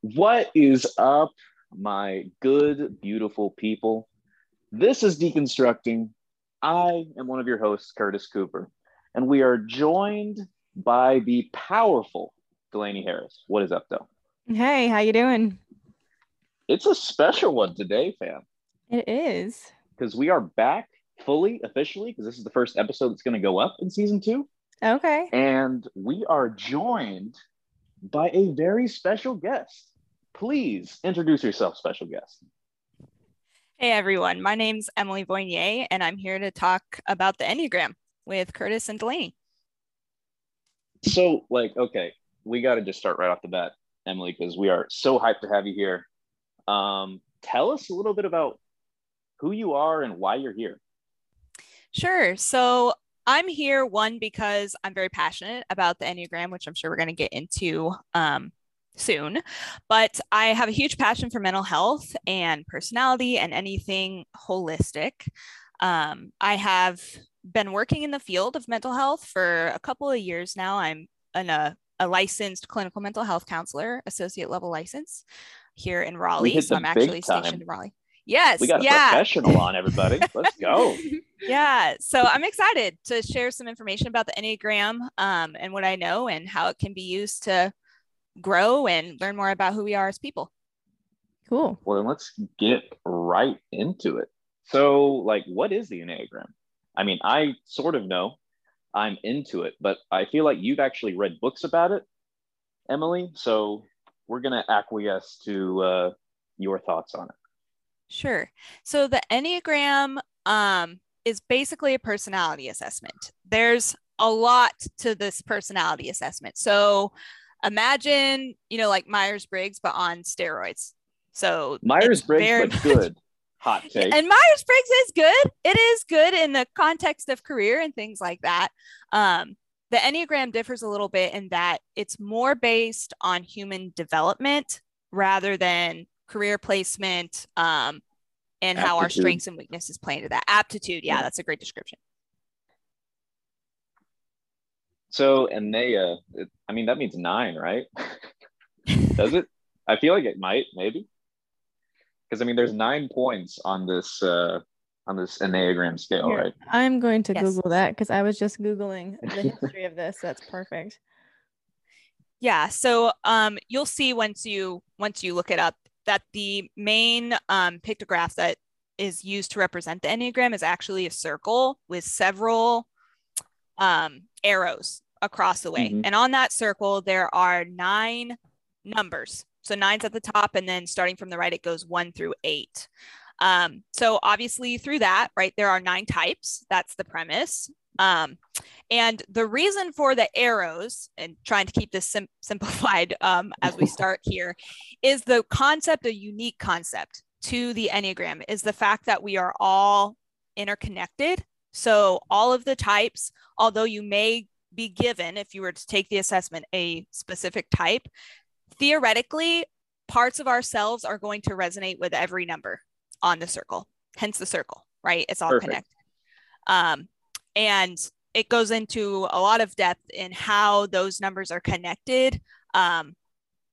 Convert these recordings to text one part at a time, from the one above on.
What is up, my good, beautiful people? This is Deconstructing. I am one of your hosts, Curtis Cooper, and we are joined by the powerful Delaney Harris. What is up, though? Hey, how you doing? It's a special one today, fam. It is. Because we are back fully, officially, because this is the first episode that's going to go up in season two. Okay. And we are joined by a very special guest. Please introduce yourself, special guest. Hey everyone, my name's Emily Voinier, and I'm here to talk about the Enneagram with Curtis and Delaney. So, like, okay, we got to just start right off the bat, Emily, because we are so hyped to have you here. Um, tell us a little bit about who you are and why you're here. Sure. So, I'm here one because I'm very passionate about the Enneagram, which I'm sure we're going to get into um, soon. But I have a huge passion for mental health and personality and anything holistic. Um, I have been working in the field of mental health for a couple of years now. I'm an, a, a licensed clinical mental health counselor, associate level license here in Raleigh. So I'm actually stationed in Raleigh. Yes. We got a yeah. professional on, everybody. Let's go. yeah. So I'm excited to share some information about the Enneagram um, and what I know and how it can be used to grow and learn more about who we are as people. Cool. Well, then let's get right into it. So, like, what is the Enneagram? I mean, I sort of know I'm into it, but I feel like you've actually read books about it, Emily. So, we're going to acquiesce to uh, your thoughts on it. Sure. So the Enneagram um, is basically a personality assessment. There's a lot to this personality assessment. So imagine, you know, like Myers Briggs, but on steroids. So Myers Briggs, but good. Hot take. And Myers Briggs is good. It is good in the context of career and things like that. Um, the Enneagram differs a little bit in that it's more based on human development rather than career placement um, and aptitude. how our strengths and weaknesses play into that. Aptitude, yeah, yeah. that's a great description. So Ennea, it, I mean, that means nine, right? Does it? I feel like it might, maybe. Because I mean, there's nine points on this uh, on this Enneagram scale, Here, right? I'm going to yes. Google that because I was just Googling the history of this. That's perfect. Yeah. So um, you'll see once you once you look it up that the main um, pictograph that is used to represent the Enneagram is actually a circle with several um, arrows across the way. Mm-hmm. And on that circle, there are nine numbers. So nine's at the top, and then starting from the right, it goes one through eight. Um, so obviously, through that, right, there are nine types. That's the premise. Um, and the reason for the arrows, and trying to keep this sim- simplified um, as we start here, is the concept, a unique concept to the Enneagram, is the fact that we are all interconnected. So, all of the types, although you may be given, if you were to take the assessment, a specific type, theoretically, parts of ourselves are going to resonate with every number on the circle, hence the circle, right? It's all Perfect. connected. Um, and it goes into a lot of depth in how those numbers are connected, um,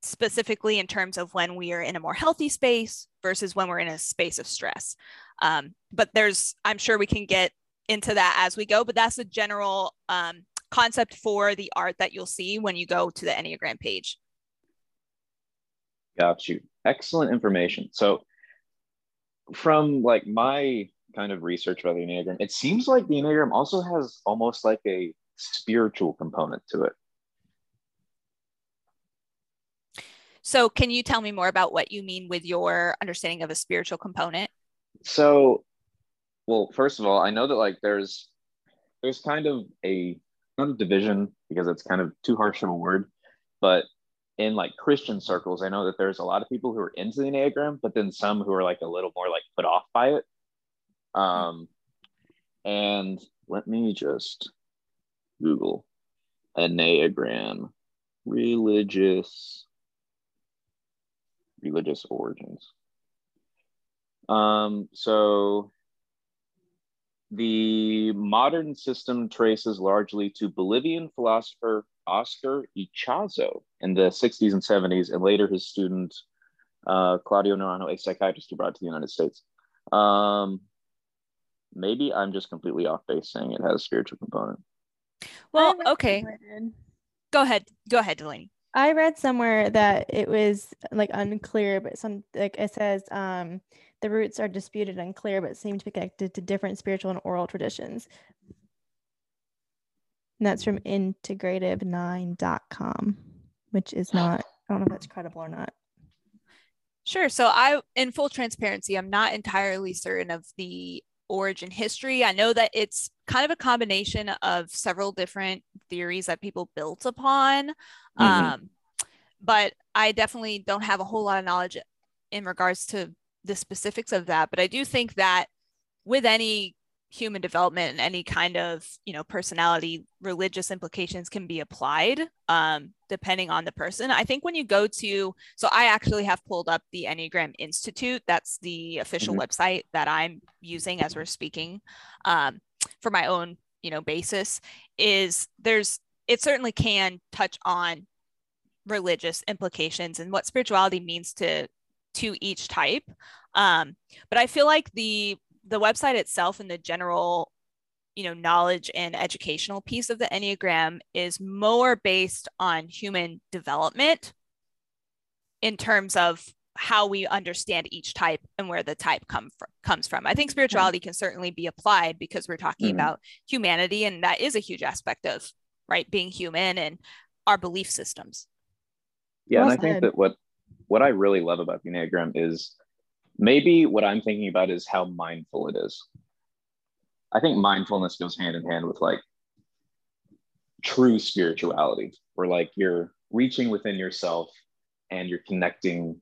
specifically in terms of when we are in a more healthy space versus when we're in a space of stress. Um, but there's, I'm sure we can get into that as we go, but that's a general um, concept for the art that you'll see when you go to the Enneagram page. Got you. Excellent information. So, from like my kind of research about the Enneagram, it seems like the Enneagram also has almost like a spiritual component to it. So, can you tell me more about what you mean with your understanding of a spiritual component? So, well, first of all, I know that like there's there's kind of a not a division because it's kind of too harsh of a word, but in like Christian circles, I know that there's a lot of people who are into the Enneagram, but then some who are like a little more like put off by it. Um, and let me just Google Enneagram religious religious origins. Um, so the modern system traces largely to Bolivian philosopher Oscar Ichazo in the 60s and 70s, and later his student uh, Claudio Naranjo, a psychiatrist who brought it to the United States. Um, maybe I'm just completely off base saying it has a spiritual component. Well, okay. Go ahead. Go ahead, Delaney. I read somewhere that it was like unclear, but some like it says um the roots are disputed and unclear, but seem to be connected to different spiritual and oral traditions. And that's from integrative9.com, which is not, I don't know if that's credible or not. Sure. So I, in full transparency, I'm not entirely certain of the origin history. I know that it's kind of a combination of several different theories that people built upon. Mhm. Um, but I definitely don't have a whole lot of knowledge in regards to the specifics of that. But I do think that with any human development and any kind of you know personality religious implications can be applied um, depending on the person i think when you go to so i actually have pulled up the enneagram institute that's the official Mhm. website that i'm using as we're speaking um, for my own you know basis is there's it certainly can touch on religious implications and what spirituality means to to each type um, but i feel like the the website itself and the general you know knowledge and educational piece of the enneagram is more based on human development in terms of how we understand each type and where the type come fr- comes from. I think spirituality can certainly be applied because we're talking Mhm. about humanity and that is a huge aspect of right being human and our belief systems. Yeah, Well and I think that what what I really love about the Enneagram is maybe what I'm thinking about is how mindful it is. I think mindfulness goes hand in hand with like true spirituality, where like you're reaching within yourself and you're connecting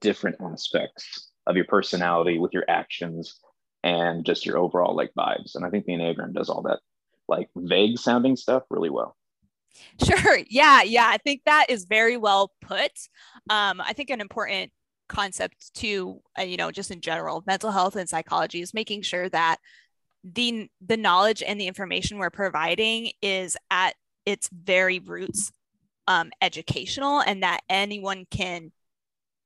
different aspects of your personality with your actions and just your overall like vibes. And I think the Enneagram does all that like vague sounding stuff really well. Sure. Yeah. Yeah. I think that is very well put. Um, I think an important concept to, uh, you know, just in general, mental health and psychology is making sure that the the knowledge and the information we're providing is at its very roots um, educational and that anyone can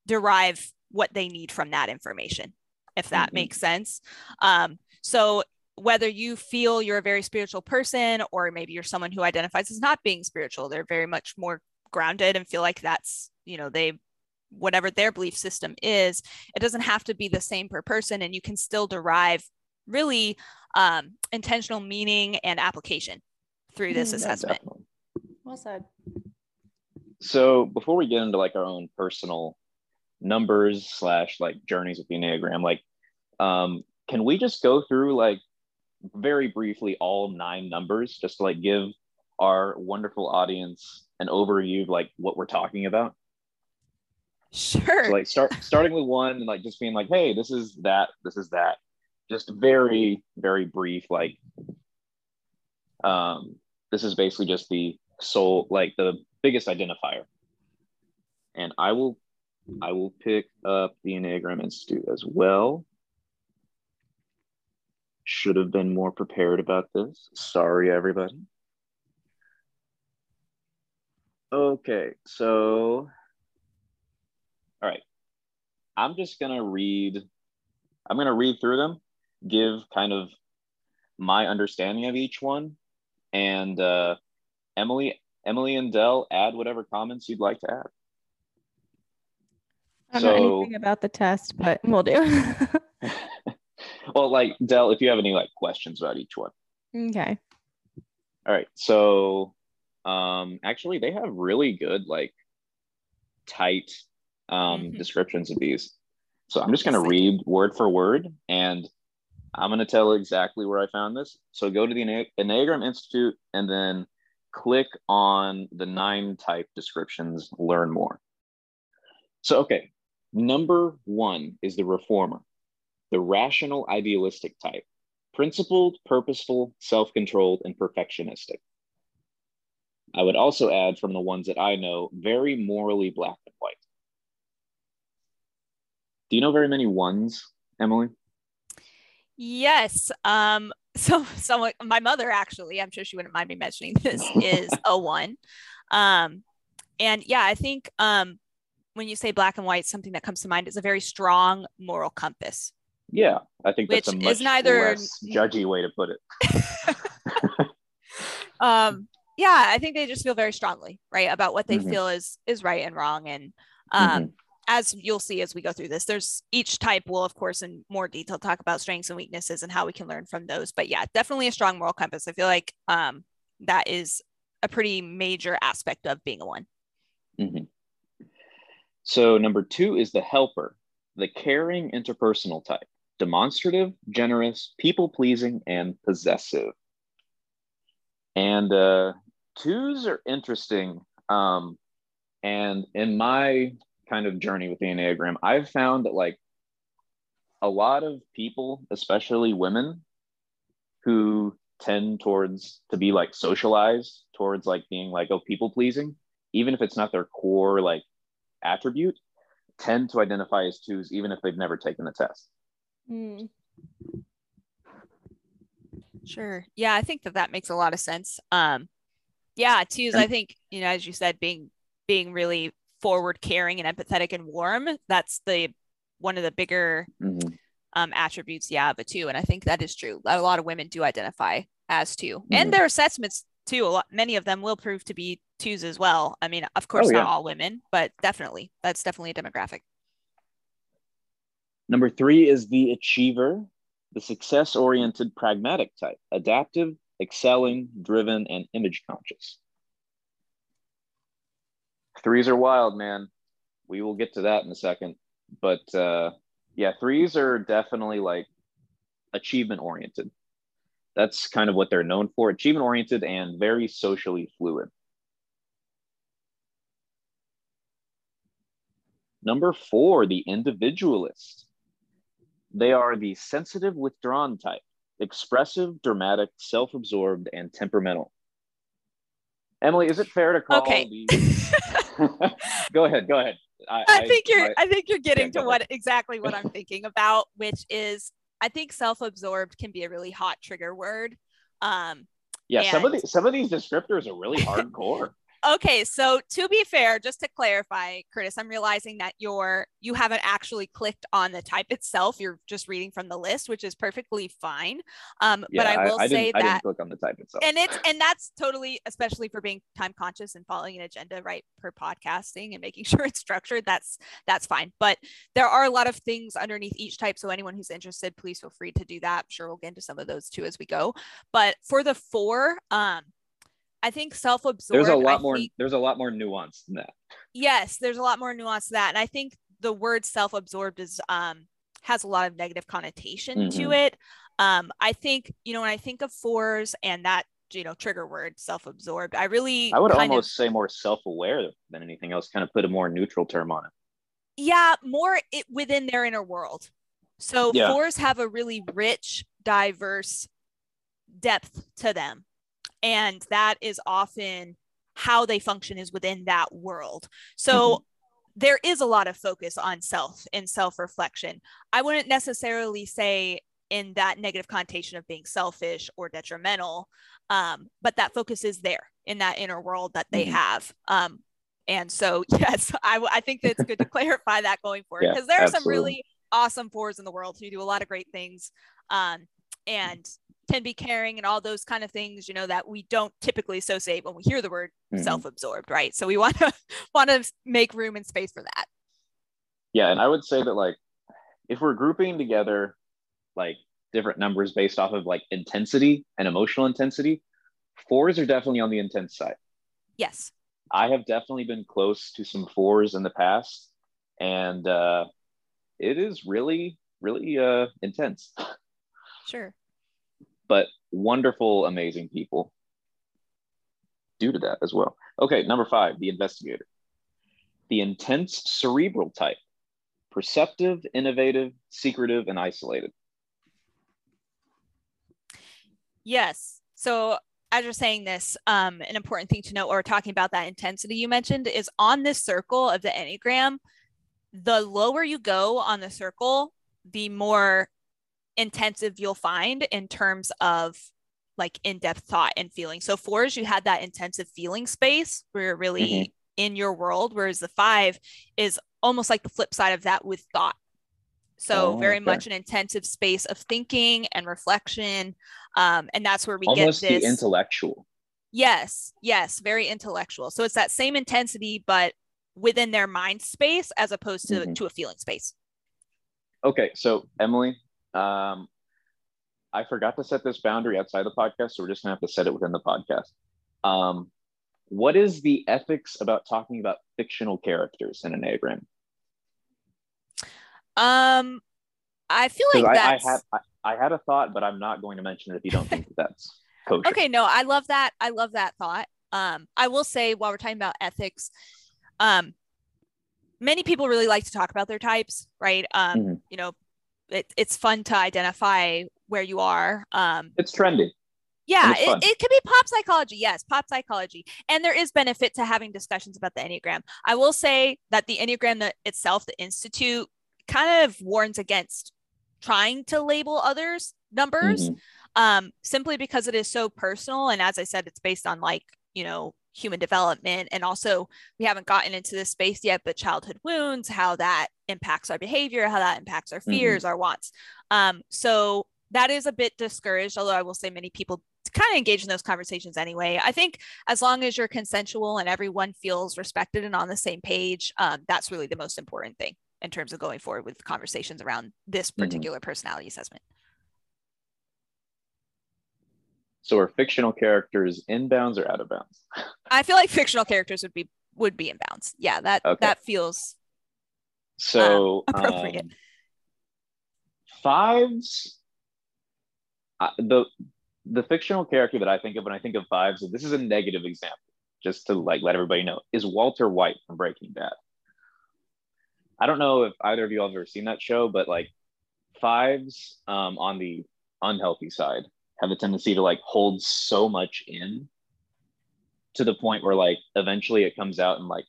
derive what they need from that information if that Mhm. makes sense um, so whether you feel you're a very spiritual person or maybe you're someone who identifies as not being spiritual they're very much more grounded and feel like that's you know they whatever their belief system is it doesn't have to be the same per person and you can still derive really um, intentional meaning and application through this. Yeah, assessment definitely. Well said. So before we get into like our own personal numbers slash like journeys with the Enneagram, like um, can we just go through like very briefly all nine numbers just to like give our wonderful audience an overview of like what we're talking about? sure So like start starting with one and like just being like, hey, this is that, this is that. Just very, very brief, like um, this is basically just the soul, like the biggest identifier. And I will I will pick up the Enneagram Institute as well. Should have been more prepared about this. Sorry, everybody. Okay, so all right. I'm just gonna read. I'm gonna read through them, give kind of my understanding of each one, and uh, Emily, Emily and Dell, add whatever comments you'd like to add. I don't know anything about the test, but we'll do. well, like Dell, if you have any like questions about each one. okay. All right. So um actually they have really good like tight um Mhm. descriptions of these. So I'm just going to read word for word and I'm going to tell exactly where I found this. So go to the Enne- Enneagram Institute and then click on the nine type descriptions, learn more. So, okay, number one is the reformer, the rational idealistic type, principled, purposeful, self controlled, and perfectionistic. I would also add from the ones that I know, very morally black and white. Do you know very many ones, Emily? Yes. Um, so someone my mother actually, I'm sure she wouldn't mind me mentioning this, is a one. Um, and yeah, I think um, when you say black and white, something that comes to mind is a very strong moral compass. Yeah, I think that's a much is neither- less judgy way to put it. um, yeah, I think they just feel very strongly, right, about what they Mhm. feel is is right and wrong. And um, Mhm. as you'll see as we go through this, there's each type will, of course, in more detail talk about strengths and weaknesses and how we can learn from those. But yeah, definitely a strong moral compass. I feel like um, that is a pretty major aspect of being a one. Mm-hmm. So number two is the helper, the caring interpersonal type, demonstrative, generous, people pleasing, and possessive. And uh, twos are interesting. Um, and in my kind of journey with the Enneagram, I've found that like a lot of people, especially women, who tend towards to be like socialized towards like being like oh people pleasing even if it's not their core like attribute tend to identify as twos even if they've never taken the test Mm. Sure. Yeah, I think that that makes a lot of sense. Um, yeah, twos. I think you know, as you said, being being really forward, caring, and empathetic and warm. That's the one of the bigger Mhm. um, attributes. Yeah, of a two, and I think that is true. A lot of women do identify as 2 Mhm. and their assessments too. A lot, many of them will prove to be twos as well. I mean, of course, Oh, not all women, but definitely that's definitely a demographic. Number three is the achiever the success oriented pragmatic type adaptive excelling driven and image conscious. Threes are wild man. We will get to that in a second. But uh yeah threes are definitely like achievement oriented that's kind of what they're known for achievement oriented and very socially fluid. Number four the individualist they are the sensitive withdrawn type expressive dramatic self-absorbed and temperamental. Emily is it fair to call Okay. the go ahead go ahead. I think you're my- I think you're getting go to what exactly what I'm thinking about, which is I think self-absorbed can be a really hot trigger word. Um yeah some of and- the some of these descriptors are really hardcore okay, so to be fair, just to clarify, Curtis, I'm realizing that you're you haven't actually clicked on the type itself. You're just reading from the list, which is perfectly fine. Um, yeah but I will I, say didn't, I that didn't click on the type itself and it's and that's totally especially for being time conscious and following an agenda right per podcasting and making sure it's structured that's that's fine but there are a lot of things underneath each type so anyone who's interested please feel free to do that i'm sure we'll get into some of those too as we go but for the four um i think self-absorbed there's a lot I more think- there's a lot more nuance than that. Yes there's a lot more nuance to that. And i think the word self-absorbed is um has a lot of negative connotation to Mhm. it. Um i think you know when i think of fours and that you know trigger word self-absorbed i really i would almost of, say more self-aware than anything else kind of put a more neutral term on it. Yeah more it within their inner world. So Yeah. fours have a really rich diverse depth to them and that is often how they function is within that world. So there is a lot of focus on self and self-reflection. I wouldn't necessarily say in that negative connotation of being selfish or detrimental um, but that focus is there in that inner world that they Mhm. have. Um, and so yes I, I think that it's good to clarify that going forward Yeah, because there are some really awesome fours in the world who do a lot of great things. Um, and can be caring and all those kind of things you know that we don't typically associate when we hear the word Mhm. self-absorbed right? So we want to want to make room and space for that. Yeah, and I would say that like if we're grouping together like different numbers based off of like intensity and emotional intensity, fours are definitely on the intense side. yes. I have definitely been close to some fours in the past, and uh, it is really, really uh, intense, sure but wonderful, amazing people due to that as well. Okay, number five, the investigator. The intense cerebral type, perceptive, innovative, secretive, and isolated. yes so as you're saying this um, an important thing to note or talking about that intensity you mentioned is on this circle of the enneagram the lower you go on the circle the more intensive you'll find in terms of like in-depth thought and feeling. So fours, you had that intensive feeling space where you're really Mhm. in your world, whereas the five is almost like the flip side of that with thought. So Oh, very okay. much an intensive space of thinking and reflection. Um, and that's where we Almost get this. the intellectual. Yes, yes, very intellectual. So it's that same intensity, but within their mind space as opposed to, Mhm. to a feeling space. Okay, so Emily, um, I forgot to set this boundary outside the podcast, so we're just gonna have to set it within the podcast. Um, what is the ethics about talking about fictional characters in an Enneagram? Um, I feel like I, I had I, I had a thought, but I'm not going to mention it if you don't think that that's kosher. okay. No, I love that. I love that thought. Um, I will say while we're talking about ethics, um, many people really like to talk about their types, right? Um, Mhm. you know, it, it's fun to identify where you are. Um, It's trendy. Yeah, it, it could be pop psychology. Yes, pop psychology. And there is benefit to having discussions about the Enneagram. I will say that the Enneagram that itself, the Institute, kind of warns against trying to label others numbers Mhm. um, simply because it is so personal. And as I said, it's based on like, you know, human development. And also, we haven't gotten into this space yet, but childhood wounds, how that impacts our behavior, how that impacts our Mhm. fears, our wants. Um, so that is a bit discouraged, although I will say many people kind of engage in those conversations anyway. I think as long as you're consensual and everyone feels respected and on the same page, um, that's really the most important thing in terms of going forward with conversations around this Mhm. particular personality assessment. So are fictional characters inbounds or out of bounds? I feel like fictional characters would be would be in bounds. Yeah, that Okay. that feels So appropriate. um, fives. Uh, the the fictional character that I think of when I think of fives, and this is a negative example, just to like let everybody know, is Walter White from Breaking Bad. I don't know if either of you have ever seen that show, but like fives um, on the unhealthy side have a tendency to like hold so much in to the point where like eventually it comes out in like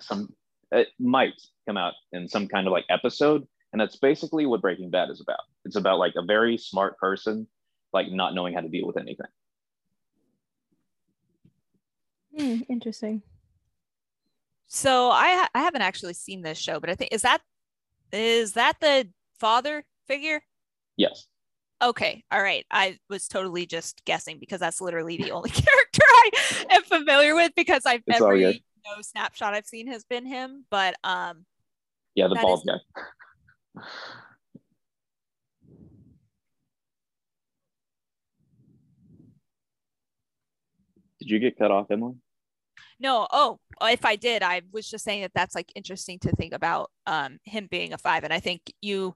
some it might come out in some kind of like episode and that's basically what breaking bad is about it's about like a very smart person like not knowing how to deal with anything Hmm, interesting. So I ha- I haven't actually seen this show, but I think is that is that the father figure? yes Okay, all right. I was totally just guessing because that's literally the only character I am familiar with because I've It's every good. you know, snapshot I've seen has been him. But um, yeah the bald is- guy did you get cut off emily no. Oh, if I did, I was just saying that that's like interesting to think about um him being a five, and I think you,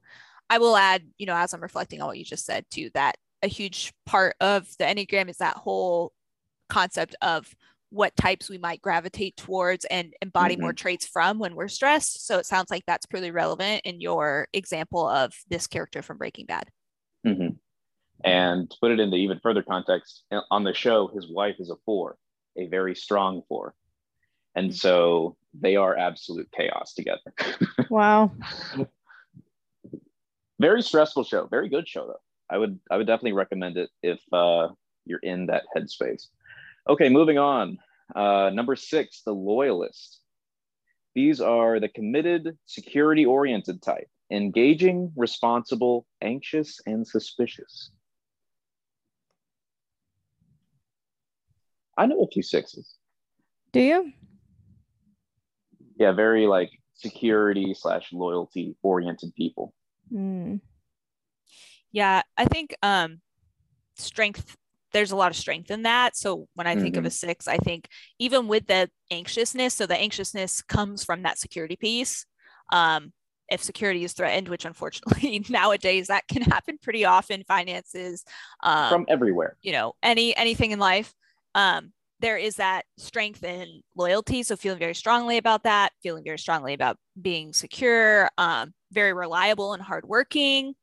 I will add, you know, as I'm reflecting on what you just said too, that a huge part of the enneagram is that whole concept of what types we might gravitate towards and embody more traits from when we're stressed. So it sounds like that's pretty relevant in your example of this character from Breaking Bad. Mhm. and to put it into even further context on the show his wife is a four a very strong four and Mhm. so they are absolute chaos together Wow. Very stressful show. Very good show though. I would i would definitely recommend it if uh you're in that headspace. Okay moving on. Uh number six the loyalist. These are the committed security oriented type engaging responsible anxious and suspicious. I know a few sixes. Do you? yeah very like security slash loyalty oriented people Hmm. Yeah, I think um strength there's a lot of strength in that. So when I think of a six, I think even with the anxiousness, so the anxiousness comes from that security piece. Um, if security is threatened, which unfortunately nowadays that can happen pretty often, finances, um, from everywhere you know, any anything in life, um, there is that strength and loyalty. So feeling very strongly about that, feeling very strongly about being secure, um, very reliable and hardworking.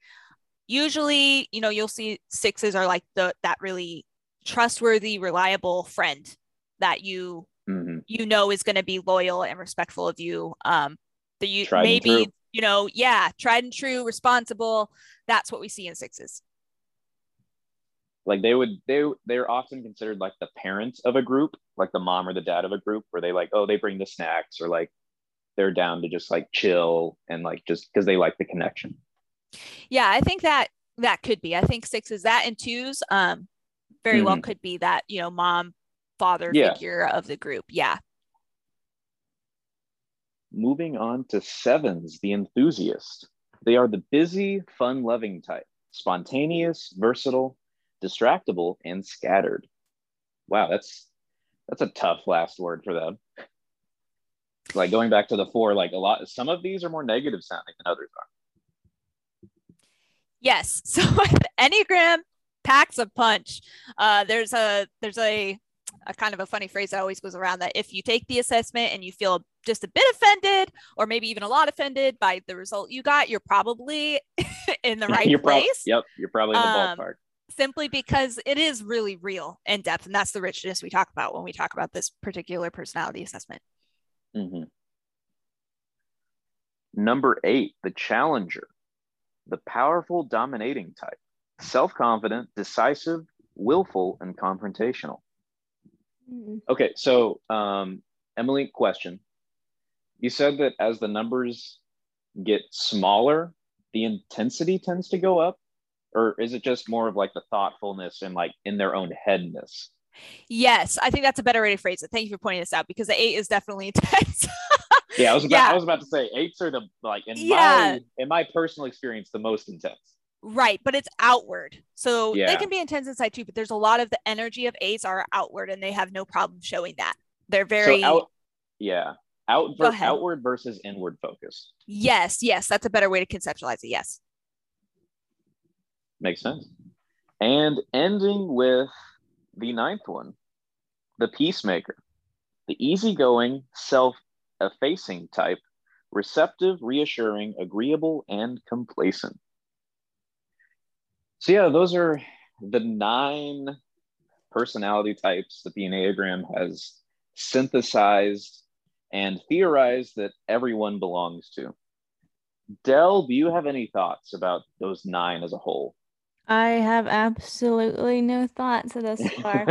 Usually, you know, you'll see sixes are like the that really trustworthy, reliable friend that you Mhm. you know is going to be loyal and respectful of you. Um, that you Tried maybe you know, yeah, tried and true, responsible. That's what we see in sixes. Like they would they they're often considered like the parent of a group like the mom or the dad of a group where they like oh they bring the snacks or like they're down to just like chill and like just because they like the connection. Yeah i think that that could be. I think six is that and twos um very mm-hmm. well could be that you know mom father yeah. figure of the group. Yeah. Moving on to sevens the enthusiast. They are the busy fun loving type. Spontaneous versatile distractible, and scattered. Wow, that's that's a tough last word for them. Like going back to the four, like a lot, some of these are more negative sounding than others are. Yes. So Enneagram packs a punch. Uh, there's a there's a a kind of a funny phrase that always goes around that if you take the assessment and you feel just a bit offended or maybe even a lot offended by the result you got, you're probably in the right you're place. Yep, you're probably in the um, ballpark simply because it is really real in depth. And that's the richness we talk about when we talk about this particular personality assessment. Mm-hmm. Number eight, the challenger, the powerful, dominating type, self confident, decisive, willful, and confrontational. Mm-hmm. Okay, so um, Emily, question. You said that as the numbers get smaller, the intensity tends to go up or is it just more of like the thoughtfulness and like in their own headness? Yes i think that's a better way to phrase it. Thank you for pointing this out because the eight is definitely intense. Yeah i was about yeah. i was about to say eights are the like in yeah. my in my personal experience the most intense. Right but it's outward. So yeah. they can be intense inside too but there's a lot of the energy of eights are outward and they have no problem showing that. They're very so out, yeah out, outward versus inward focus. Yes yes that's a better way to conceptualize it yes Makes sense. And ending with the ninth one, the peacemaker, the easygoing, self effacing type, receptive, reassuring, agreeable, and complacent. So, yeah, those are the nine personality types that the Enneagram has synthesized and theorized that everyone belongs to. Dell, do you have any thoughts about those nine as a whole? I have absolutely no thoughts of this far.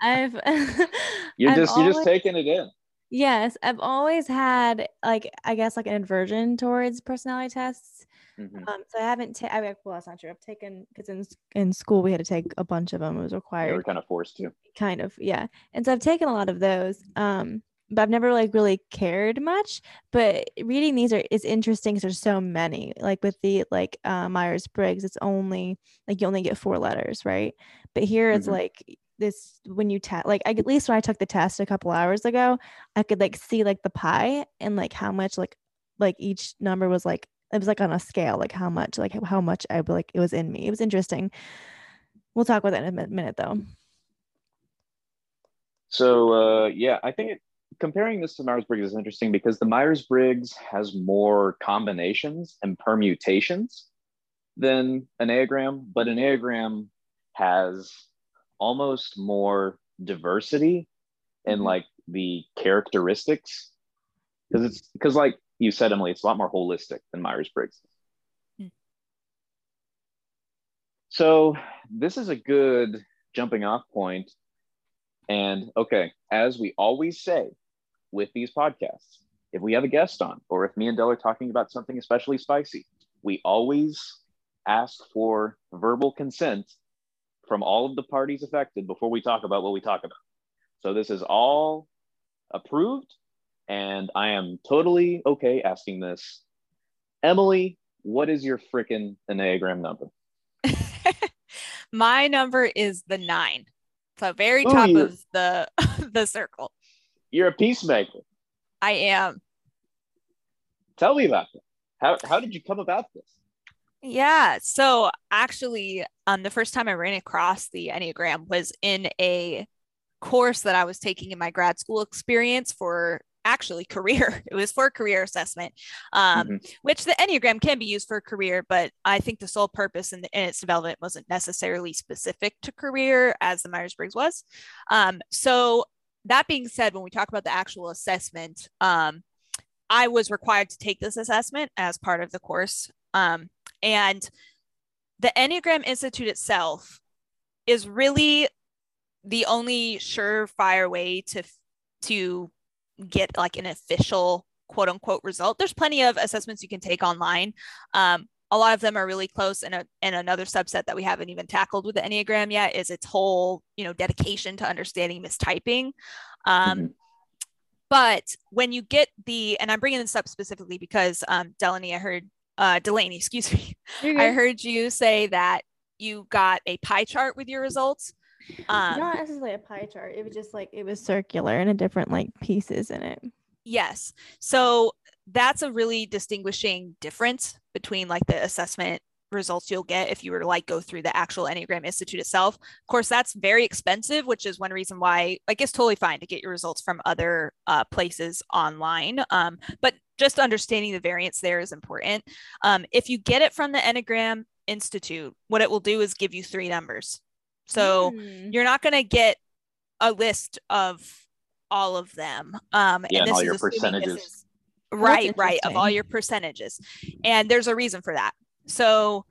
I've you're I've just you're just taking it in. Yes, I've always had like I guess like an aversion towards personality tests. Mm-hmm. Um, so I haven't. Ta- I mean, well, that's not true. I've taken because in in school we had to take a bunch of them. It was required. Yeah, we're kind of forced to. Kind of, yeah. And so I've taken a lot of those. Um, but I've never like really cared much. But reading these are is interesting because there's so many. Like with the like uh, Myers Briggs, it's only like you only get four letters, right? But here it's mm-hmm. like this when you test like I, at least when I took the test a couple hours ago, I could like see like the pie and like how much like like each number was like it was like on a scale like how much like how much I like it was in me. It was interesting. We'll talk about that in a minute though. So uh, yeah, I think it comparing this to Myers Briggs is interesting because the Myers Briggs has more combinations and permutations than an Enneagram, but an Enneagram has almost more diversity in mm-hmm. like the characteristics because it's because like you said emily it's a lot more holistic than myers-briggs mm. so this is a good jumping off point and okay as we always say with these podcasts. If we have a guest on, or if me and Dell are talking about something especially spicy, we always ask for verbal consent from all of the parties affected before we talk about what we talk about. So this is all approved, and I am totally okay asking this. Emily, what is your freaking Enneagram number? My number is the nine. So very oh, top Ooh, of the the circle. You're a peacemaker. I am. Tell me about this. How, how did you come about this? Yeah. So actually, um, the first time I ran across the Enneagram was in a course that I was taking in my grad school experience for actually career. It was for career assessment, um, mm-hmm. which the Enneagram can be used for career, but I think the sole purpose in, the, in its development wasn't necessarily specific to career as the Myers Briggs was. Um, so that being said, when we talk about the actual assessment, um, I was required to take this assessment as part of the course. Um, and the Enneagram Institute itself is really the only surefire way to to get like an official quote unquote result. There's plenty of assessments you can take online. Um, a lot of them are really close and, a, and another subset that we haven't even tackled with the enneagram yet is its whole you know dedication to understanding mistyping. Um, mm-hmm. but when you get the and i'm bringing this up specifically because um, delaney i heard uh, delaney excuse me. I heard you say that you got a pie chart with your results. Um, not necessarily a pie chart. It was just like it was circular and a different like pieces in it. Yes. So that's a really distinguishing difference between like the assessment results you'll get if you were to like go through the actual enneagram institute itself. Of course that's very expensive which is one reason why like it's totally fine to get your results from other uh, places online um, but just understanding the variance there is important. Um, if you get it from the enneagram institute what it will do is give you three numbers. So mm. you're not going to get a list of all of them um, yeah, and, and all your percentages right right of all your percentages. And there's a reason for that. So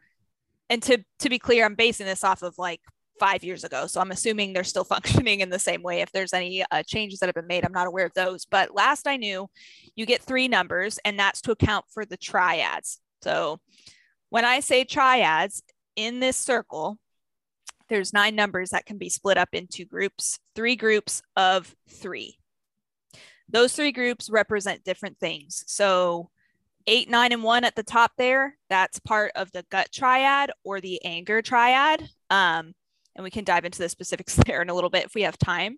and to to be clear i'm basing this off of like five years ago. So i'm assuming they're still functioning in the same way. If there's any uh, changes that have been made i'm not aware of those. But last i knew you get three numbers and that's to account for the triads. So when i say triads in this circle there's nine numbers that can be split up into groups three groups of three those three groups represent different things. So, eight, nine, and one at the top there, that's part of the gut triad or the anger triad. Um, and we can dive into the specifics there in a little bit if we have time.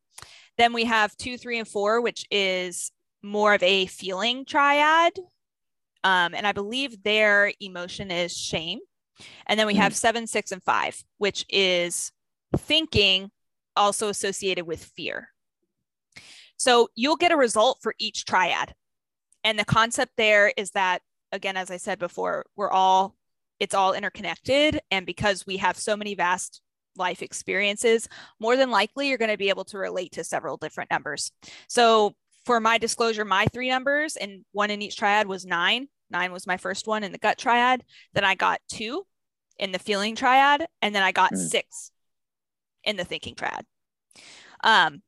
Then we have two, three, and four, which is more of a feeling triad. Um, and I believe their emotion is shame. And then we have mm-hmm. seven, six, and five, which is thinking also associated with fear. So you'll get a result for each triad. And the concept there is that, again, as I said before, we're all, it's all interconnected. And because we have so many vast life experiences, more than likely you're going to be able to relate to several different numbers. So for my disclosure, my three numbers and one in each triad was nine. Nine was my first one in the gut triad. Then I got two in the feeling triad. And then I got mm. six in the thinking triad. Um,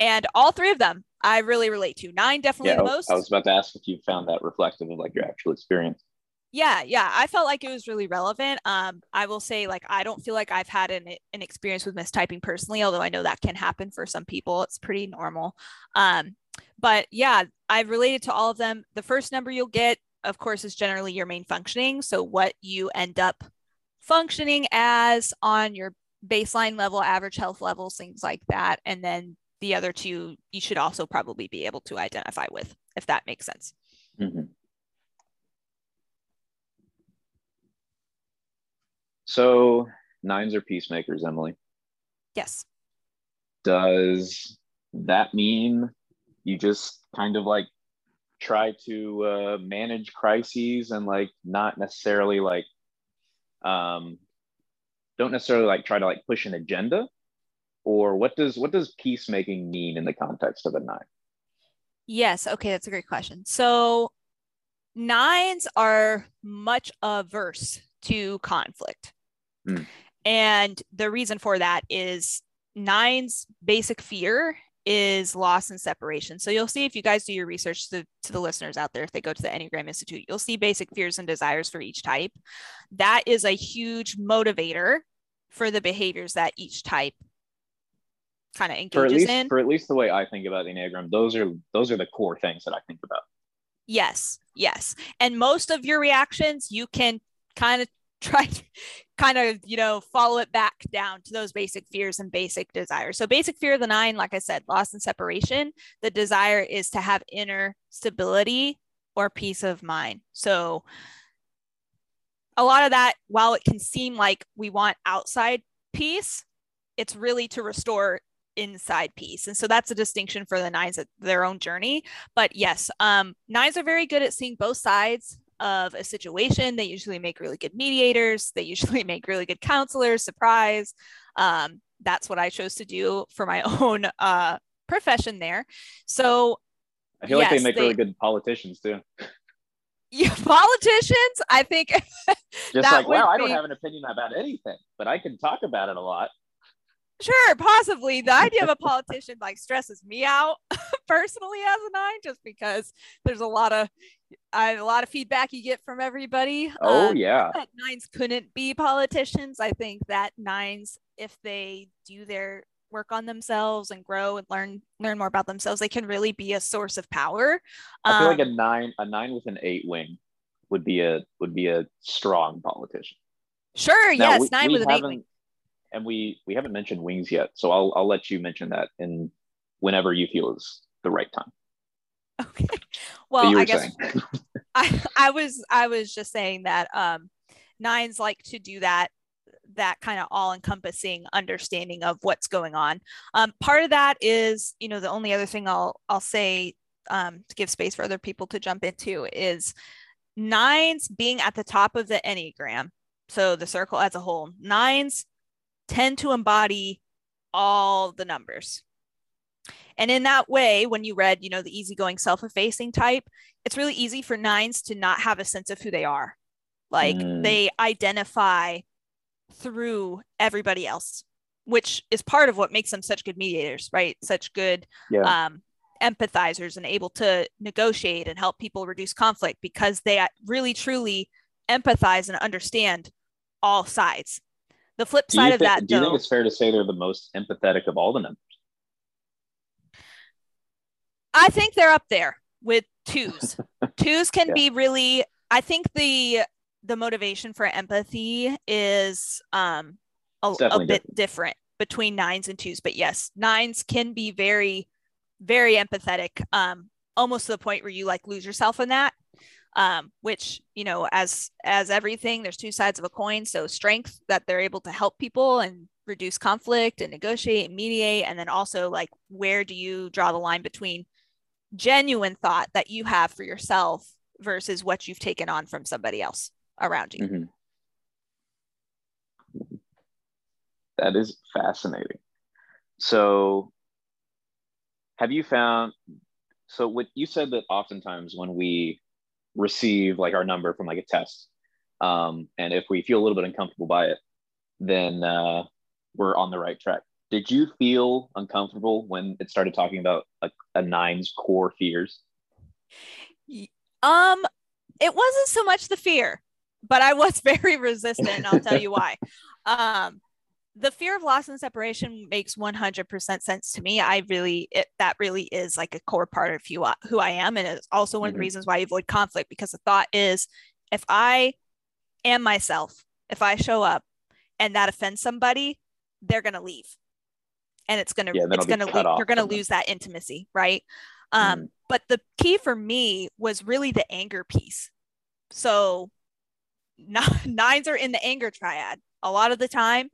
and all three of them I really relate to. Nine definitely yeah, the most. I was about to ask if you found that reflective of like your actual experience. Yeah, yeah, I felt like it was really relevant. Um, I will say, like, I don't feel like I've had an, an experience with mistyping personally, although I know that can happen for some people. It's pretty normal. Um, but yeah, I've related to all of them. The first number you'll get, of course, is generally your main functioning. So what you end up functioning as on your baseline level, average health levels, things like that. And then the other two you should also probably be able to identify with, if that makes sense. Mm-hmm. So nines are peacemakers, Emily. Yes. Does that mean you just kind of like try to uh, manage crises and like not necessarily like um, don't necessarily like try to like push an agenda or what does what does peacemaking mean in the context of a nine yes okay that's a great question so nines are much averse to conflict mm. and the reason for that is nines basic fear is loss and separation. So you'll see if you guys do your research to, to, the listeners out there, if they go to the Enneagram Institute, you'll see basic fears and desires for each type. That is a huge motivator for the behaviors that each type kind of engages for at least, in. For at least the way I think about the Enneagram, those are those are the core things that I think about. Yes, yes. And most of your reactions you can kind of try to kind of, you know, follow it back down to those basic fears and basic desires. So basic fear of the nine, like I said, loss and separation. The desire is to have inner stability or peace of mind. So a lot of that, while it can seem like we want outside peace, it's really to restore inside peace. And so that's a distinction for the nines at their own journey. But yes, um, nines are very good at seeing both sides of a situation. They usually make really good mediators. They usually make really good counselors. Surprise. Um, that's what I chose to do for my own uh, profession there. So I feel yes, like they make they, really good politicians too. Yeah, politicians, I think. Just like, wow, I don't have an opinion about anything, but I can talk about it a lot Sure, possibly. The idea of a politician like stresses me out personally as a nine, just because there's a lot of I a lot of feedback you get from everybody. Oh Um, yeah. that nines couldn't be politicians. I think that nines, if they do their work on themselves and grow and learn learn more about themselves, they can really be a source of power. I feel like a Um, nine, a nine with an eight wing would be a would be a strong politician. sure, Now, yes, we- nine we with an eight wing. And we we haven't mentioned wings yet, so I'll I'll let you mention that in whenever you feel is the right time. Okay. Well, I guess. I, I was I was just saying that um nines like to do that that kind of all encompassing understanding of what's going on. Um, part of that is, you know, the only other thing I'll I'll say um, to give space for other people to jump into is nines being at the top of the enneagram. So the circle as a whole, nines tend to embody all the numbers. And in that way, when you read, you know, the easygoing self-effacing type, it's really easy for nines to not have a sense of who they are. Like Mm. they identify through everybody else, which is part of what makes them such good mediators, right? Such good yeah. um, empathizers and able to negotiate and help people reduce conflict because they really truly empathize and understand all sides. The flip side of thi- that, do you though, think it's fair to say they're the most empathetic of all the numbers? I think they're up there with twos. twos can Yeah. be really. I think the the motivation for empathy is um a, a bit different between nines and twos. But yes, nines can be very very empathetic, um, almost to the point where you like lose yourself in that. Um, which you know, as as everything, there's two sides of a coin. So strength that they're able to help people and reduce conflict and negotiate and mediate, and then also like where do you draw the line between genuine thought that you have for yourself versus what you've taken on from somebody else around you. Mhm. That is fascinating. So, have you found? So, what you said that oftentimes when we receive like our number from like a test, um, and if we feel a little bit uncomfortable by it, then uh, we're on the right track. Did you feel uncomfortable when it started talking about a, a nine's core fears? Um, it wasn't so much the fear, but I was very resistant, and I'll tell you why. Um, the fear of loss and separation makes 100% sense to me. I really, it, that really is like a core part of who I, who I am. And it's also one of the Mhm. reasons why I avoid conflict because the thought is if I am myself, if I show up and that offends somebody, they're going to leave. And it's going to, Yeah, it's going to, you're going to lose that intimacy. Right. Um, but the key for me was really the anger piece. So nines are in the anger triad. A lot of the time,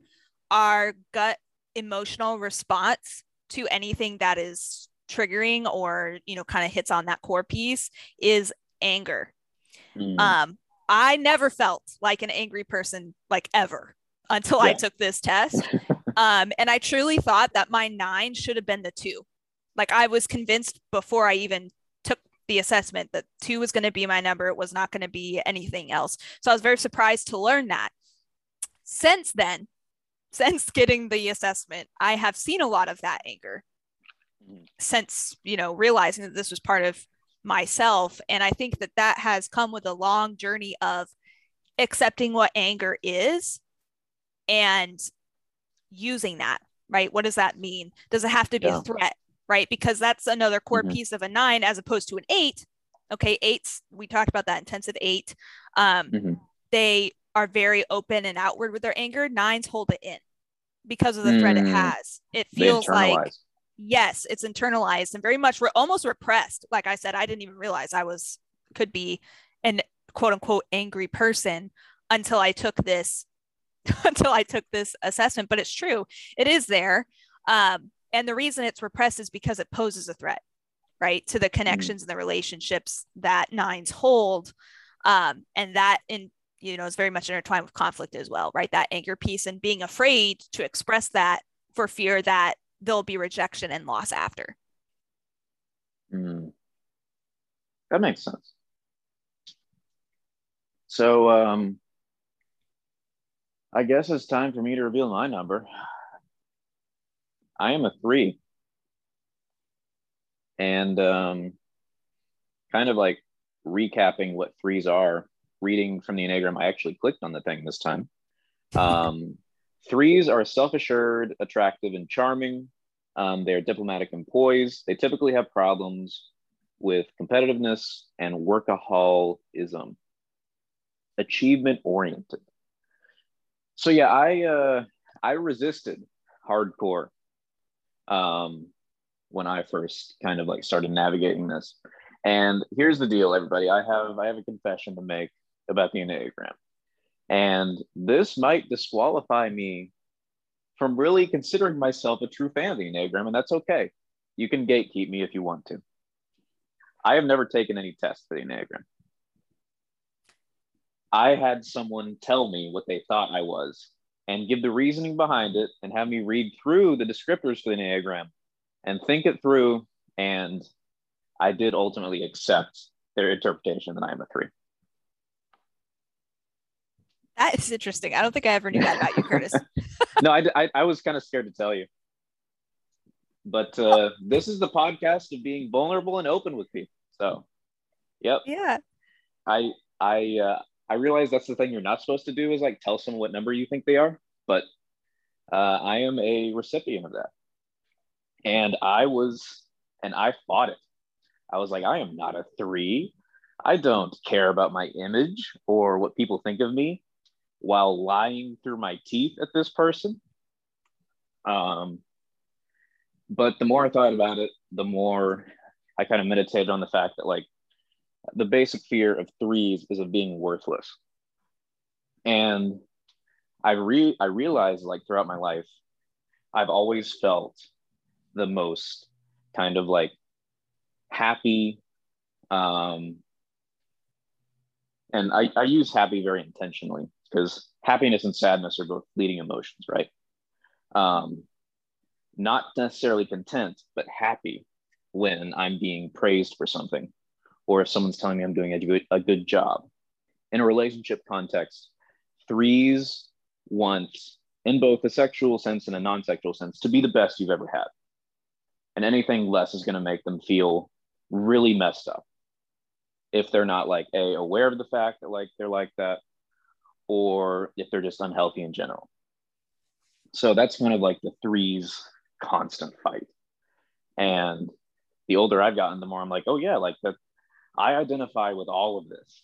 our gut emotional response to anything that is triggering or you know kind of hits on that core piece is anger. Mm, Um, I never felt like an angry person like ever until I took this test. um, and I truly thought that my nine should have been the two. Like I was convinced before I even took the assessment that two was going to be my number. It was not going to be anything else. So I was very surprised to learn that. Since then, since getting the assessment, I have seen a lot of that anger Mhm. since, you know, realizing that this was part of myself. And I think that that has come with a long journey of accepting what anger is and using that, right? What does that mean? Does it have to be Yeah. a threat, right? Because that's another core Mhm. piece of a nine as opposed to an eight. Okay, eights, we talked about that intensive eight. Um, Mhm. They are very open and outward with their anger. Nines hold it in because of the threat it Mm. has. It feels like yes it's internalized and very much re- almost repressed like i said i didn't even realize i was could be an quote unquote angry person until i took this until i took this assessment but it's true it is there um, and the reason it's repressed is because it poses a threat right to the connections and the relationships that nines hold um, and that in you know is very much intertwined with conflict as well right that anger piece and being afraid to express that for fear that there'll be rejection and loss after. Mm. That makes sense. So, um, I guess it's time for me to reveal my number. I am a three. And um, kind of like recapping what threes are, reading from the Enneagram, I actually clicked on the thing this time. Um, threes are self assured, attractive, and charming. Um, they're diplomatic and poised. They typically have problems with competitiveness and workaholism, achievement oriented. So yeah, I uh, I resisted hardcore um, when I first kind of like started navigating this. And here's the deal, everybody. I have I have a confession to make about the Enneagram. And this might disqualify me from really considering myself a true fan of the Enneagram, and that's okay. You can gatekeep me if you want to. I have never taken any tests for the Enneagram. I had someone tell me what they thought I was and give the reasoning behind it and have me read through the descriptors for the Enneagram and think it through. And I did ultimately accept their interpretation that I am a three. That is interesting. I don't think I ever knew that about you, Curtis. no, I, I, I, was kind of scared to tell you. But uh, this is the podcast of being vulnerable and open with people. So, yep. Yeah. I I uh, I realize that's the thing you're not supposed to do is like tell someone what number you think they are, but uh, I am a recipient of that, and I was and I fought it. I was like, I am not a three. I don't care about my image or what people think of me while lying through my teeth at this person. Um, but the more I thought about it, the more I kind of meditated on the fact that like the basic fear of threes is of being worthless. And I re I realized like throughout my life, I've always felt the most kind of like happy um and I, I use happy very intentionally because happiness and sadness are both fleeting emotions, right? Um, not necessarily content, but happy when I'm being praised for something, or if someone's telling me I'm doing a good, a good job. In a relationship context, threes want, in both a sexual sense and a non sexual sense, to be the best you've ever had. And anything less is going to make them feel really messed up if they're not like a aware of the fact that like they're like that or if they're just unhealthy in general. So that's one of like the threes constant fight. And the older I've gotten, the more I'm like, oh yeah, like that I identify with all of this.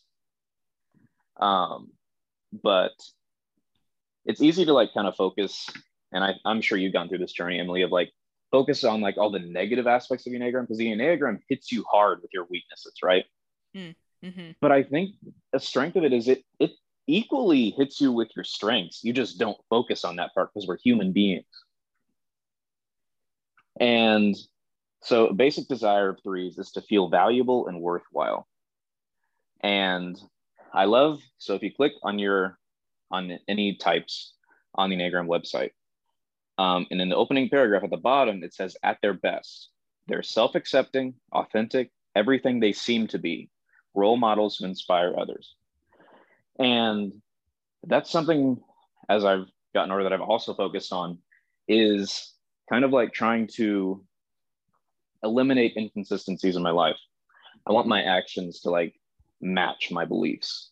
Um, but it's easy to like kind of focus, and I, I'm sure you've gone through this journey, Emily, of like focus on like all the negative aspects of the Enneagram because the Enneagram hits you hard with your weaknesses, right? Mm, mm-hmm. But I think the strength of it is it it equally hits you with your strengths. You just don't focus on that part because we're human beings. And so, a basic desire of threes is to feel valuable and worthwhile. And I love so if you click on your on any types on the Enneagram website, um, and in the opening paragraph at the bottom, it says at their best, they're self-accepting, authentic, everything they seem to be, role models who inspire others. And that's something as I've gotten older that I've also focused on is kind of like trying to eliminate inconsistencies in my life. I want my actions to like match my beliefs.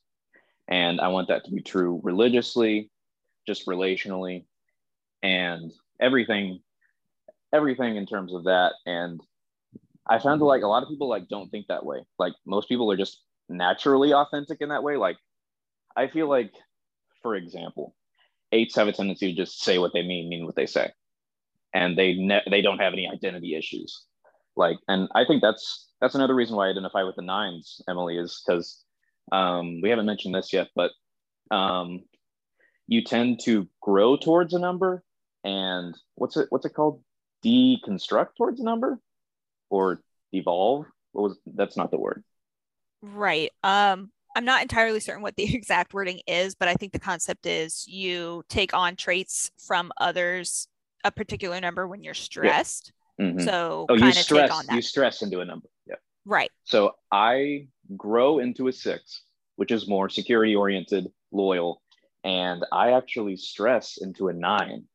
And I want that to be true religiously, just relationally, and everything, everything in terms of that. And I found that like a lot of people like don't think that way. Like most people are just naturally authentic in that way. Like I feel like, for example, eights have a tendency to just say what they mean, mean what they say, and they ne- they don't have any identity issues. Like, and I think that's that's another reason why I identify with the nines, Emily, is because um, we haven't mentioned this yet, but um, you tend to grow towards a number, and what's it what's it called? Deconstruct towards a number, or devolve. What was that's not the word. Right. Um, I'm not entirely certain what the exact wording is, but I think the concept is you take on traits from others, a particular number when you're stressed. Yeah. Mm-hmm. So oh, you stress you stress into a number. Yeah. Right. So I grow into a six, which is more security oriented, loyal, and I actually stress into a nine.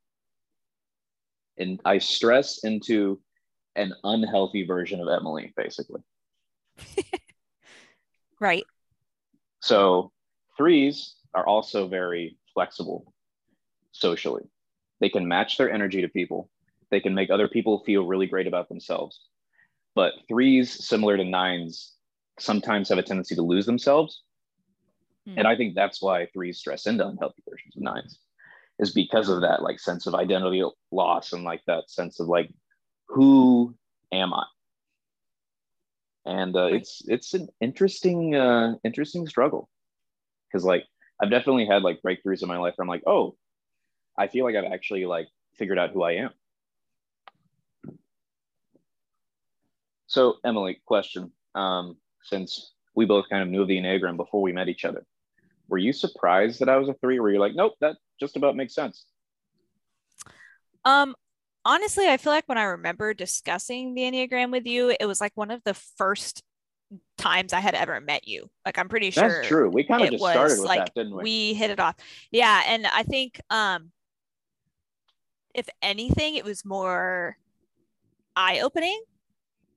and I stress into an unhealthy version of Emily, basically. right. So threes are also very flexible socially. They can match their energy to people. They can make other people feel really great about themselves. But threes, similar to nines, sometimes have a tendency to lose themselves. Hmm. And I think that's why threes stress into unhealthy versions of nines, is because of that like sense of identity loss and like that sense of like, who am I? And uh, it's it's an interesting uh, interesting struggle because like I've definitely had like breakthroughs in my life where I'm like, oh, I feel like I've actually like figured out who I am. So Emily, question: um, Since we both kind of knew the Enneagram before we met each other, were you surprised that I was a three? Or were you like, nope, that just about makes sense? Um, honestly, I feel like when I remember discussing the Enneagram with you, it was like one of the first times I had ever met you. Like I'm pretty sure that's true. We kind of just started with like, that, didn't we? We hit it off. Yeah. And I think um if anything, it was more eye-opening.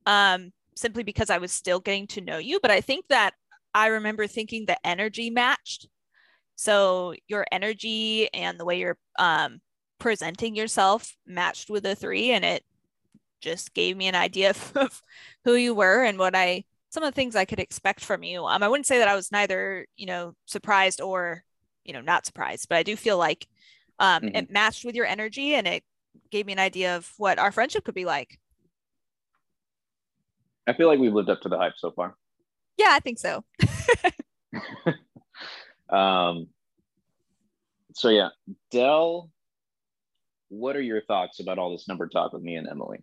Um, simply because I was still getting to know you. But I think that I remember thinking the energy matched. So your energy and the way you're um presenting yourself matched with a three and it just gave me an idea of who you were and what I some of the things I could expect from you. Um, I wouldn't say that I was neither, you know, surprised or, you know, not surprised, but I do feel like um, mm-hmm. it matched with your energy and it gave me an idea of what our friendship could be like. I feel like we've lived up to the hype so far. Yeah, I think so. um, so yeah, Dell what are your thoughts about all this number talk with me and Emily?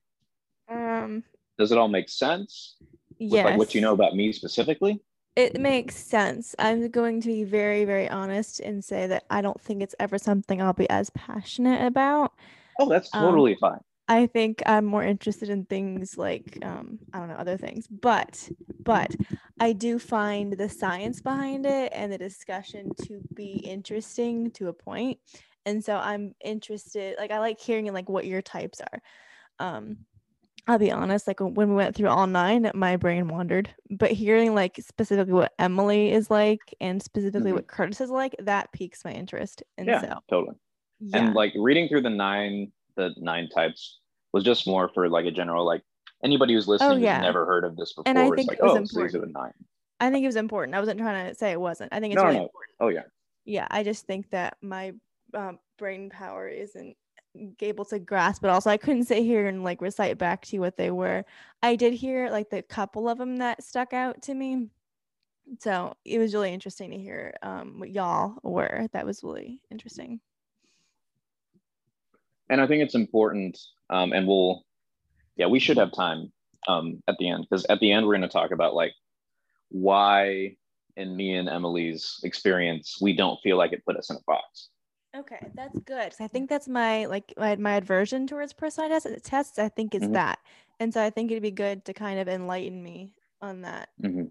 Um, Does it all make sense? Yes. Like what you know about me specifically? It makes sense. I'm going to be very, very honest and say that I don't think it's ever something I'll be as passionate about. Oh, that's um, totally um, fine. I think I'm more interested in things like um, I don't know other things, but but I do find the science behind it and the discussion to be interesting to a point and so i'm interested like i like hearing like what your types are um i'll be honest like when we went through all nine my brain wandered but hearing like specifically what emily is like and specifically mm-hmm. what curtis is like that piques my interest and yeah so totally yeah. and like reading through the nine the nine types was just more for like a general like anybody who's listening oh, yeah. who's never heard of this before and I think like, it was oh, important. So these are the nine. I think it was important. I wasn't trying to say it wasn't. I think it's no, really no. important. Oh yeah. Yeah, I just think that my um, brain power isn't able to grasp but also i couldn't sit here and like recite back to you what they were. I did hear like the couple of them that stuck out to me. So it was really interesting to hear um, what y'all were. That was really interesting. And i think it's important um, and we'll yeah we should have time um, at the end because at the end we're going to talk about like why in me and emily's experience we don't feel like it put us in a box Okay, that's good. I think that's my like my, my aversion towards personality tests. I think is mm-hmm. that, and so I think it'd be good to kind of enlighten me on that. Mm-hmm.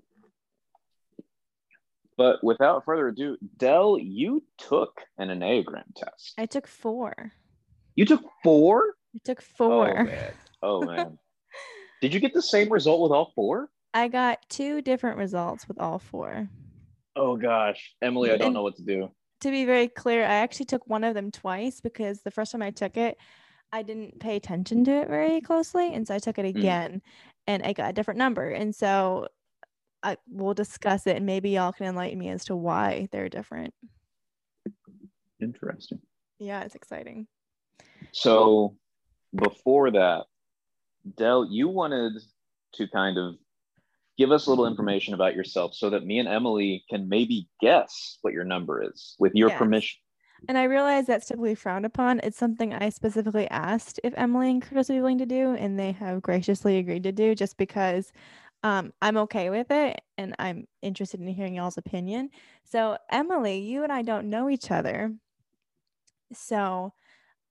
But without further ado, Dell, you took an Enneagram test. I took four. You took four? I took four. Oh man. Oh, man. Did you get the same result with all four? I got two different results with all four. Oh gosh, Emily, I don't know what to do to be very clear, I actually took one of them twice because the first time I took it, I didn't pay attention to it very closely. And so I took it mm. again mm. and I got a different number. And so I will discuss it and maybe y'all can enlighten me as to why they're different. Interesting. Yeah, it's exciting. So before that, Dell, you wanted to kind of give us a little information about yourself so that me and Emily can maybe guess what your number is with your yes. permission. And I realize that's typically frowned upon. It's something I specifically asked if Emily and Curtis would be willing to do, and they have graciously agreed to do just because um, I'm okay with it and I'm interested in hearing y'all's opinion. So, Emily, you and I don't know each other. So,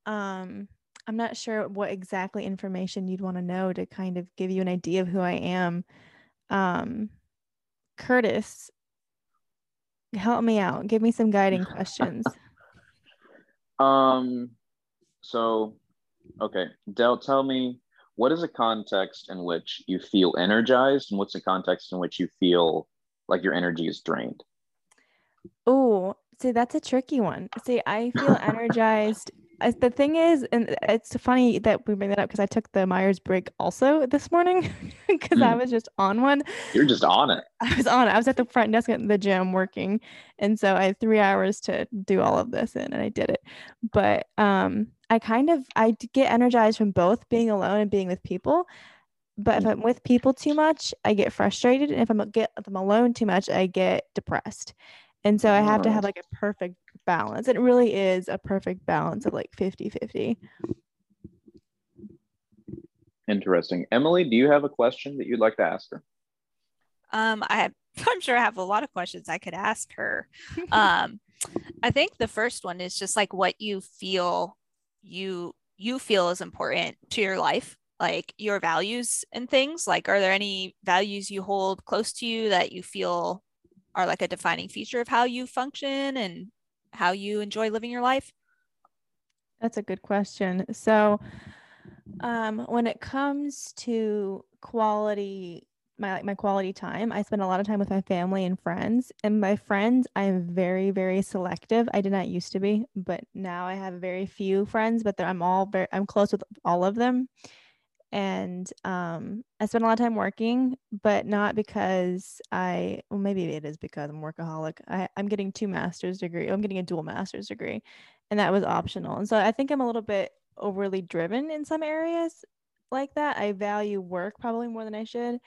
um, I'm not sure what exactly information you'd want to know to kind of give you an idea of who I am um, Curtis, help me out. Give me some guiding questions. Um, so Okay, Del, tell me what is a context in which you feel energized, and what's a context in which you feel like your energy is drained? Oh, see, that's a tricky one. See, I feel energized the thing is, and it's funny that we bring that up because I took the Myers Briggs also this morning because mm. I was just on one. You're just on it. I was on it. I was at the front desk at the gym working, and so I had three hours to do all of this, in, and I did it. But um, I kind of I get energized from both being alone and being with people. But if mm. I'm with people too much, I get frustrated, and if I'm get if I'm alone too much, I get depressed. And so I have to have like a perfect balance. It really is a perfect balance of like 50 50. Interesting. Emily, do you have a question that you'd like to ask her? Um, I have, I'm sure I have a lot of questions I could ask her. um, I think the first one is just like what you feel you you feel is important to your life, like your values and things. Like, are there any values you hold close to you that you feel are like a defining feature of how you function and how you enjoy living your life? That's a good question. So, um, when it comes to quality, my my quality time, I spend a lot of time with my family and friends. And my friends, I am very very selective. I did not used to be, but now I have very few friends. But I'm all very I'm close with all of them and um, I spend a lot of time working, but not because I. Well, maybe it is because I'm workaholic. I, I'm getting two master's degree. I'm getting a dual master's degree, and that was optional. And so I think I'm a little bit overly driven in some areas like that. I value work probably more than I should,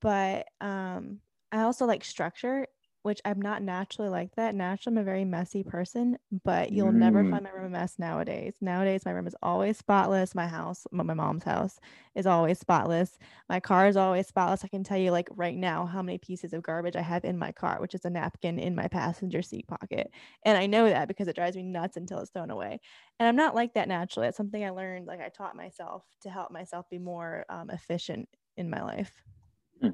but um, I also like structure which I'm not naturally like that. Naturally, I'm a very messy person, but you'll mm. never find my room a mess nowadays. Nowadays, my room is always spotless. My house, my mom's house, is always spotless. My car is always spotless. I can tell you, like right now, how many pieces of garbage I have in my car, which is a napkin in my passenger seat pocket. And I know that because it drives me nuts until it's thrown away. And I'm not like that naturally. It's something I learned, like I taught myself to help myself be more um, efficient in my life. Hmm.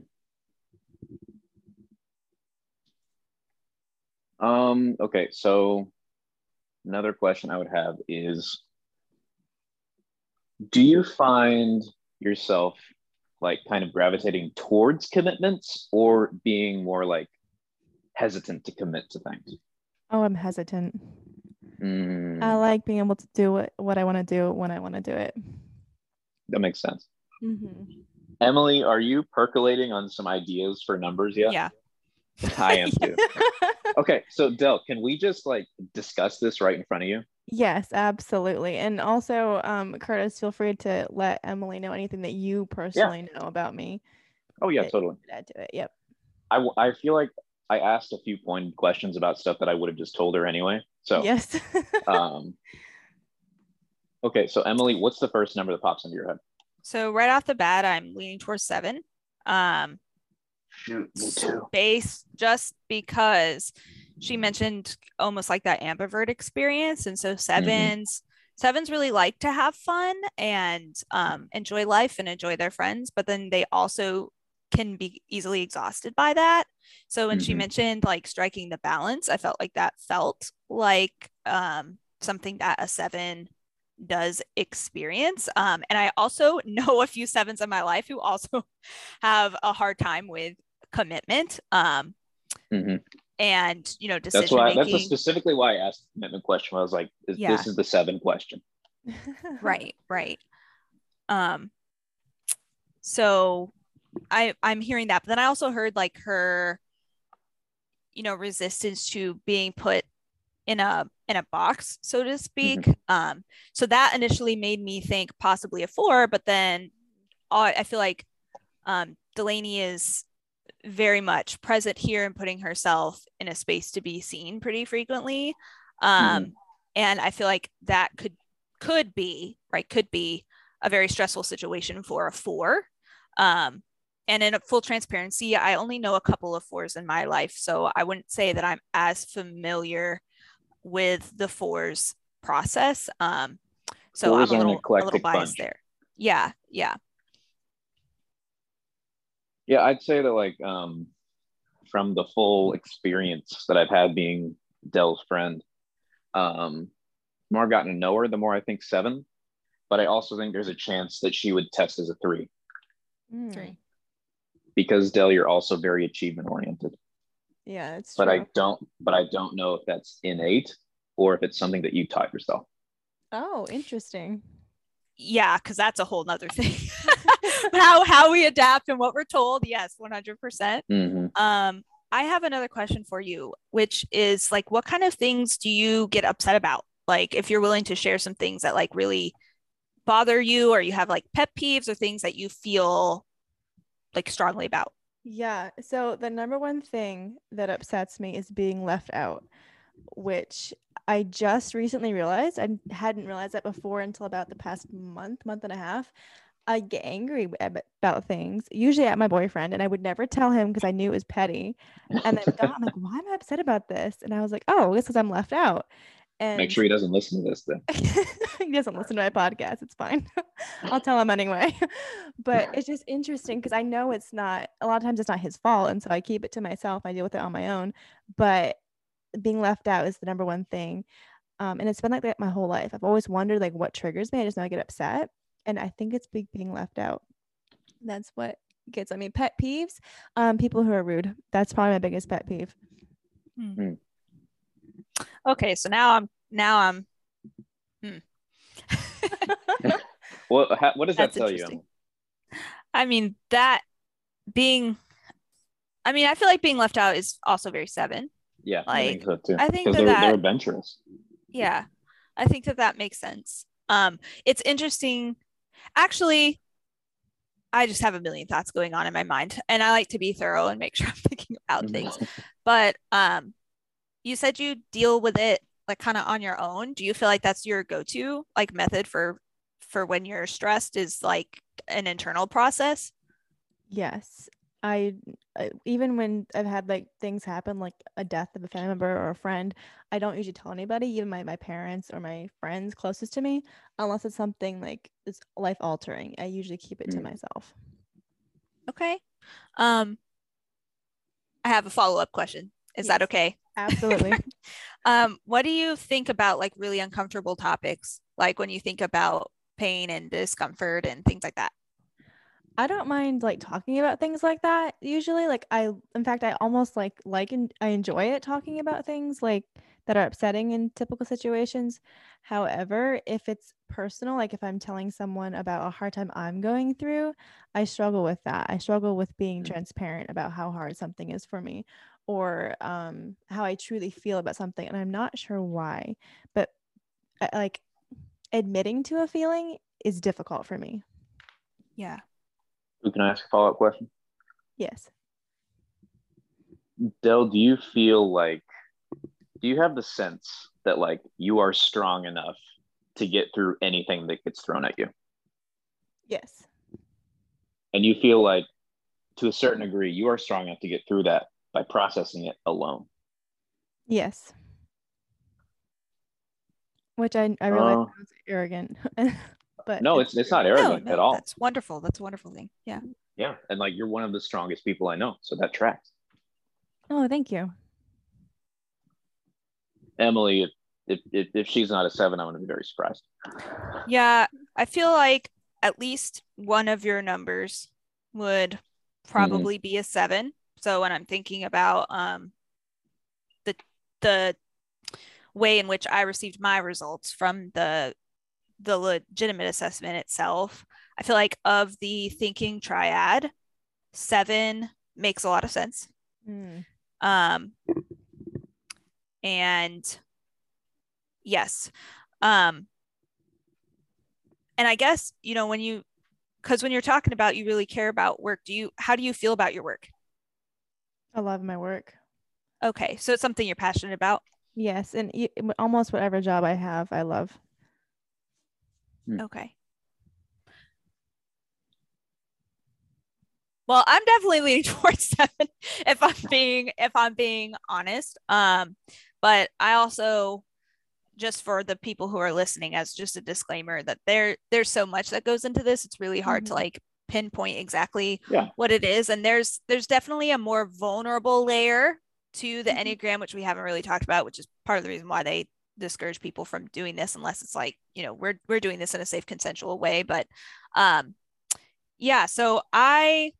Um, okay, so another question I would have is do you find yourself like kind of gravitating towards commitments or being more like hesitant to commit to things? Oh, I'm hesitant. Mm. I like being able to do what, what I want to do when I want to do it. That makes sense. Mm-hmm. Emily, are you percolating on some ideas for numbers yet? Yeah. I am too. okay, so Del, can we just like discuss this right in front of you? Yes, absolutely. And also, um, Curtis, feel free to let Emily know anything that you personally yeah. know about me. Oh yeah, totally. Add to it. Yep. I, I feel like I asked a few pointed questions about stuff that I would have just told her anyway. So yes. um. Okay, so Emily, what's the first number that pops into your head? So right off the bat, I'm leaning towards seven. Um, Shoot, me too. Space, just because she mentioned almost like that ambivert experience. And so mm-hmm. sevens, mm-hmm. sevens really like to have fun and um, enjoy life and enjoy their friends, but then they also can be easily exhausted by that. So when mm-hmm. she mentioned like striking the balance, I felt like that felt like um, something that a seven does experience. Um, and I also know a few sevens in my life who also have a hard time with commitment. Um, mm-hmm. And you know, decision that's why making. that's specifically why I asked the commitment question. I was like, is, yeah. "This is the seven question." right, right. Um, so I I'm hearing that, but then I also heard like her, you know, resistance to being put in a in a box, so to speak. Mm-hmm. Um, so that initially made me think possibly a four, but then uh, I feel like um, Delaney is very much present here and putting herself in a space to be seen pretty frequently. Um, mm-hmm. And I feel like that could could be right could be a very stressful situation for a four. Um, and in full transparency, I only know a couple of fours in my life, so I wouldn't say that I'm as familiar with the fours process. Um, so fours I'm a little, a little biased bunch. there. Yeah, yeah. Yeah, I'd say that like um, from the full experience that I've had being Dell's friend, um, the more I've gotten to know her, the more I think seven. but I also think there's a chance that she would test as a three Mm. Three. because Dell, you're also very achievement oriented. Yeah, it's But true. I don't, but I don't know if that's innate or if it's something that you taught yourself. Oh, interesting. Yeah, because that's a whole nother thing. how how we adapt and what we're told. Yes, 100%. Mhm. Um, I have another question for you, which is like, what kind of things do you get upset about? Like, if you're willing to share some things that like really bother you, or you have like pet peeves or things that you feel like strongly about. Yeah. So the number one thing that upsets me is being left out, which I just recently realized. I hadn't realized that before until about the past month, month and a half. I get angry about things, usually at my boyfriend, and I would never tell him because I knew it was petty. And then I'm like, why am I upset about this? And I was like, oh, it's because I'm left out. And Make sure he doesn't listen to this then. he doesn't listen to my podcast. It's fine. I'll tell him anyway. but it's just interesting because I know it's not, a lot of times it's not his fault. And so I keep it to myself. I deal with it on my own. But being left out is the number one thing. Um, and it's been like that my whole life. I've always wondered like what triggers me. I just know I get upset. And I think it's big being left out. That's what gets on me. Pet peeves, um, people who are rude. That's probably my biggest pet peeve. Okay, so now I'm now I'm. Hmm. Ha- what does that tell you? I mean that being. I mean, I feel like being left out is also very seven. Yeah, I think so too. I think that they're, that- they're adventurous. Yeah, I think that that makes sense. Um, it's interesting. Actually, I just have a million thoughts going on in my mind, and I like to be thorough and make sure I'm thinking about things. But um, you said you deal with it like kind of on your own. Do you feel like that's your go-to like method for for when you're stressed? Is like an internal process? Yes. I uh, even when I've had like things happen, like a death of a family member or a friend, I don't usually tell anybody, even my, my parents or my friends closest to me, unless it's something like it's life altering. I usually keep it to Mm. myself. Okay. Um, I have a follow-up question. Is that okay? Absolutely. Um, what do you think about like really uncomfortable topics, like when you think about pain and discomfort and things like that? I don't mind like talking about things like that usually. Like I in fact I almost like like and I enjoy it talking about things like that are upsetting in typical situations. However, if it's personal, like if I'm telling someone about a hard time I'm going through, I struggle with that. I struggle with being Mm. transparent about how hard something is for me or um how I truly feel about something and I'm not sure why. But uh, like admitting to a feeling is difficult for me. Yeah. Who can I ask a follow up question? Yes. Dell, do you feel like, do you have the sense that like you are strong enough to get through anything that gets thrown at you? Yes. And you feel like to a certain degree, you are strong enough to get through that by processing it alone. Yes. Which I I realize Oh. sounds arrogant, but No, it's, it's not arrogant no, at all. That's wonderful. That's a wonderful thing. Yeah. Yeah. And like you're one of the strongest people I know. So that tracks. Oh, thank you. Emily, if, if, if, if she's not a seven, I'm going to be very surprised. Yeah. I feel like at least one of your numbers would mm-hmm. probably be a seven. So when I'm thinking about um the the way in which I received my results from the the legitimate assessment itself, I feel like of the thinking triad, seven makes a lot of sense. Mm. um and yes um and i guess you know when you because when you're talking about you really care about work do you how do you feel about your work I love my work. okay so it's something you're passionate about Yes, and y- w- almost whatever job I have, I love. okay well i'm definitely leaning towards seven if i'm being if i'm being honest um but i also just for the people who are listening as just a disclaimer that there there's so much that goes into this it's really hard to Mhm. like pinpoint exactly Yeah. what it is and there's there's definitely a more vulnerable layer to the Mhm. enneagram which we haven't really talked about which is part of the reason why they discourage people from doing this unless it's like you know we're we're doing this in a safe consensual way but um yeah so i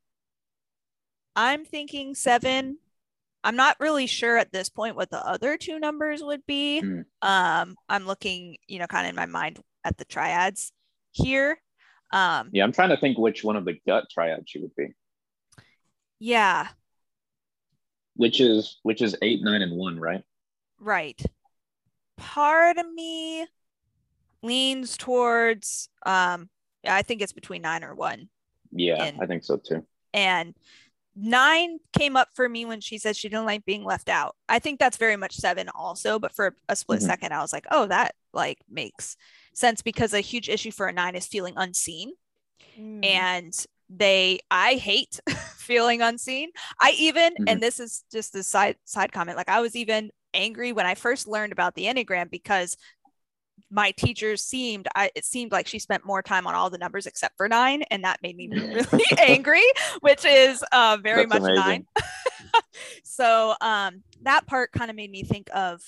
i'm thinking seven i'm not really sure at this point what the other two numbers would be Mm. um i'm looking you know kind of in my mind at the triads here um Yeah, I'm trying to think which one of the gut triads she would be. yeah Which is which is eight, nine, and one, right? Right. Part of me leans towards um yeah, I think it's between 9 or 1 Yeah, And- I think so too. and 9 came up for me when she said she didn't like being left out. I think that's very much 7 also, but for a split Mhm. second I was like, "Oh, that like makes sense because a huge issue for a 9 is feeling unseen." Mm. and they i hate feeling unseen i even Mhm. and this is just a side side comment like i was even angry when i first learned about the enneagram because my teachers seemed I, it seemed like she spent more time on all the numbers except for nine and that made me really angry which is uh, very That's much amazing. nine so um that part kind of made me think of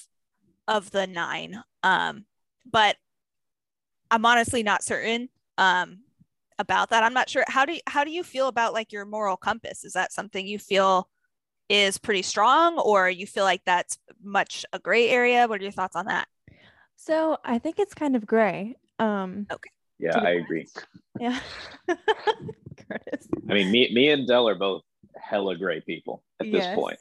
of the nine um but i'm honestly not certain um about that i'm not sure how do you how do you feel about like your moral compass is that something you feel is pretty strong or you feel like that's much a gray area what are your thoughts on that So I think it's kind of gray. Um, Yeah, I agree. yeah. Curtis. I mean, me, me and Dell are both hella gray people at this point.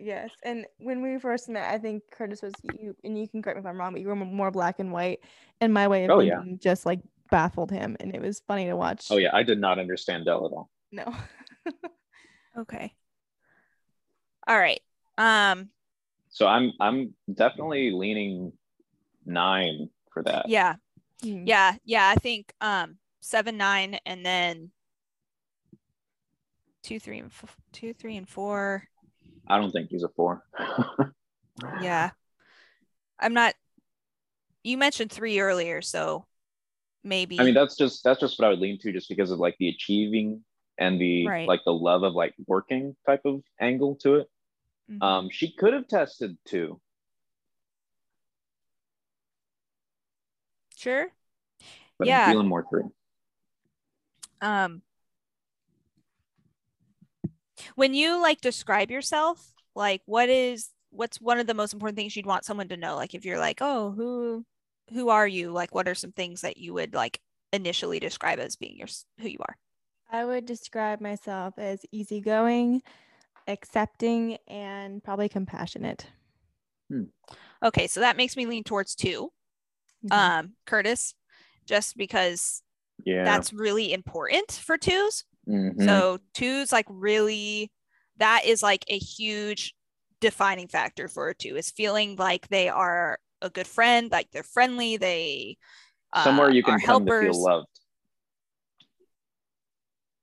Yes, and when we first met, I think Curtis was you, and you can correct me if I'm wrong, but you were more black and white, and my way of Oh, yeah. just like baffled him, and it was funny to watch. Oh yeah, I did not understand Dell at all. No. okay all right um So I'm I'm definitely leaning nine for that. yeah Hmm. yeah yeah i think um seven nine and then two three and f- two three and four I don't think he's a four. yeah i'm not you mentioned three earlier so maybe I mean, that's just that's just what I would lean to, just because of like the achieving and the Right. like the love of like working type of angle to it. Mhm. Um, she could have tested two. sure but Yeah. I'm feeling more three. um when you like describe yourself like what is what's one of the most important things you'd want someone to know like if you're like oh who who are you like what are some things that you would like initially describe as being your who you are I would describe myself as easygoing, accepting, and probably compassionate. okay so that makes me lean towards 2 Mhm. um curtis just because Yeah. that's really important for twos Mhm. So two's like really that is like a huge defining factor for a two is feeling like they are a good friend, like they're friendly, they somewhere uh, you can come to helpers. feel loved.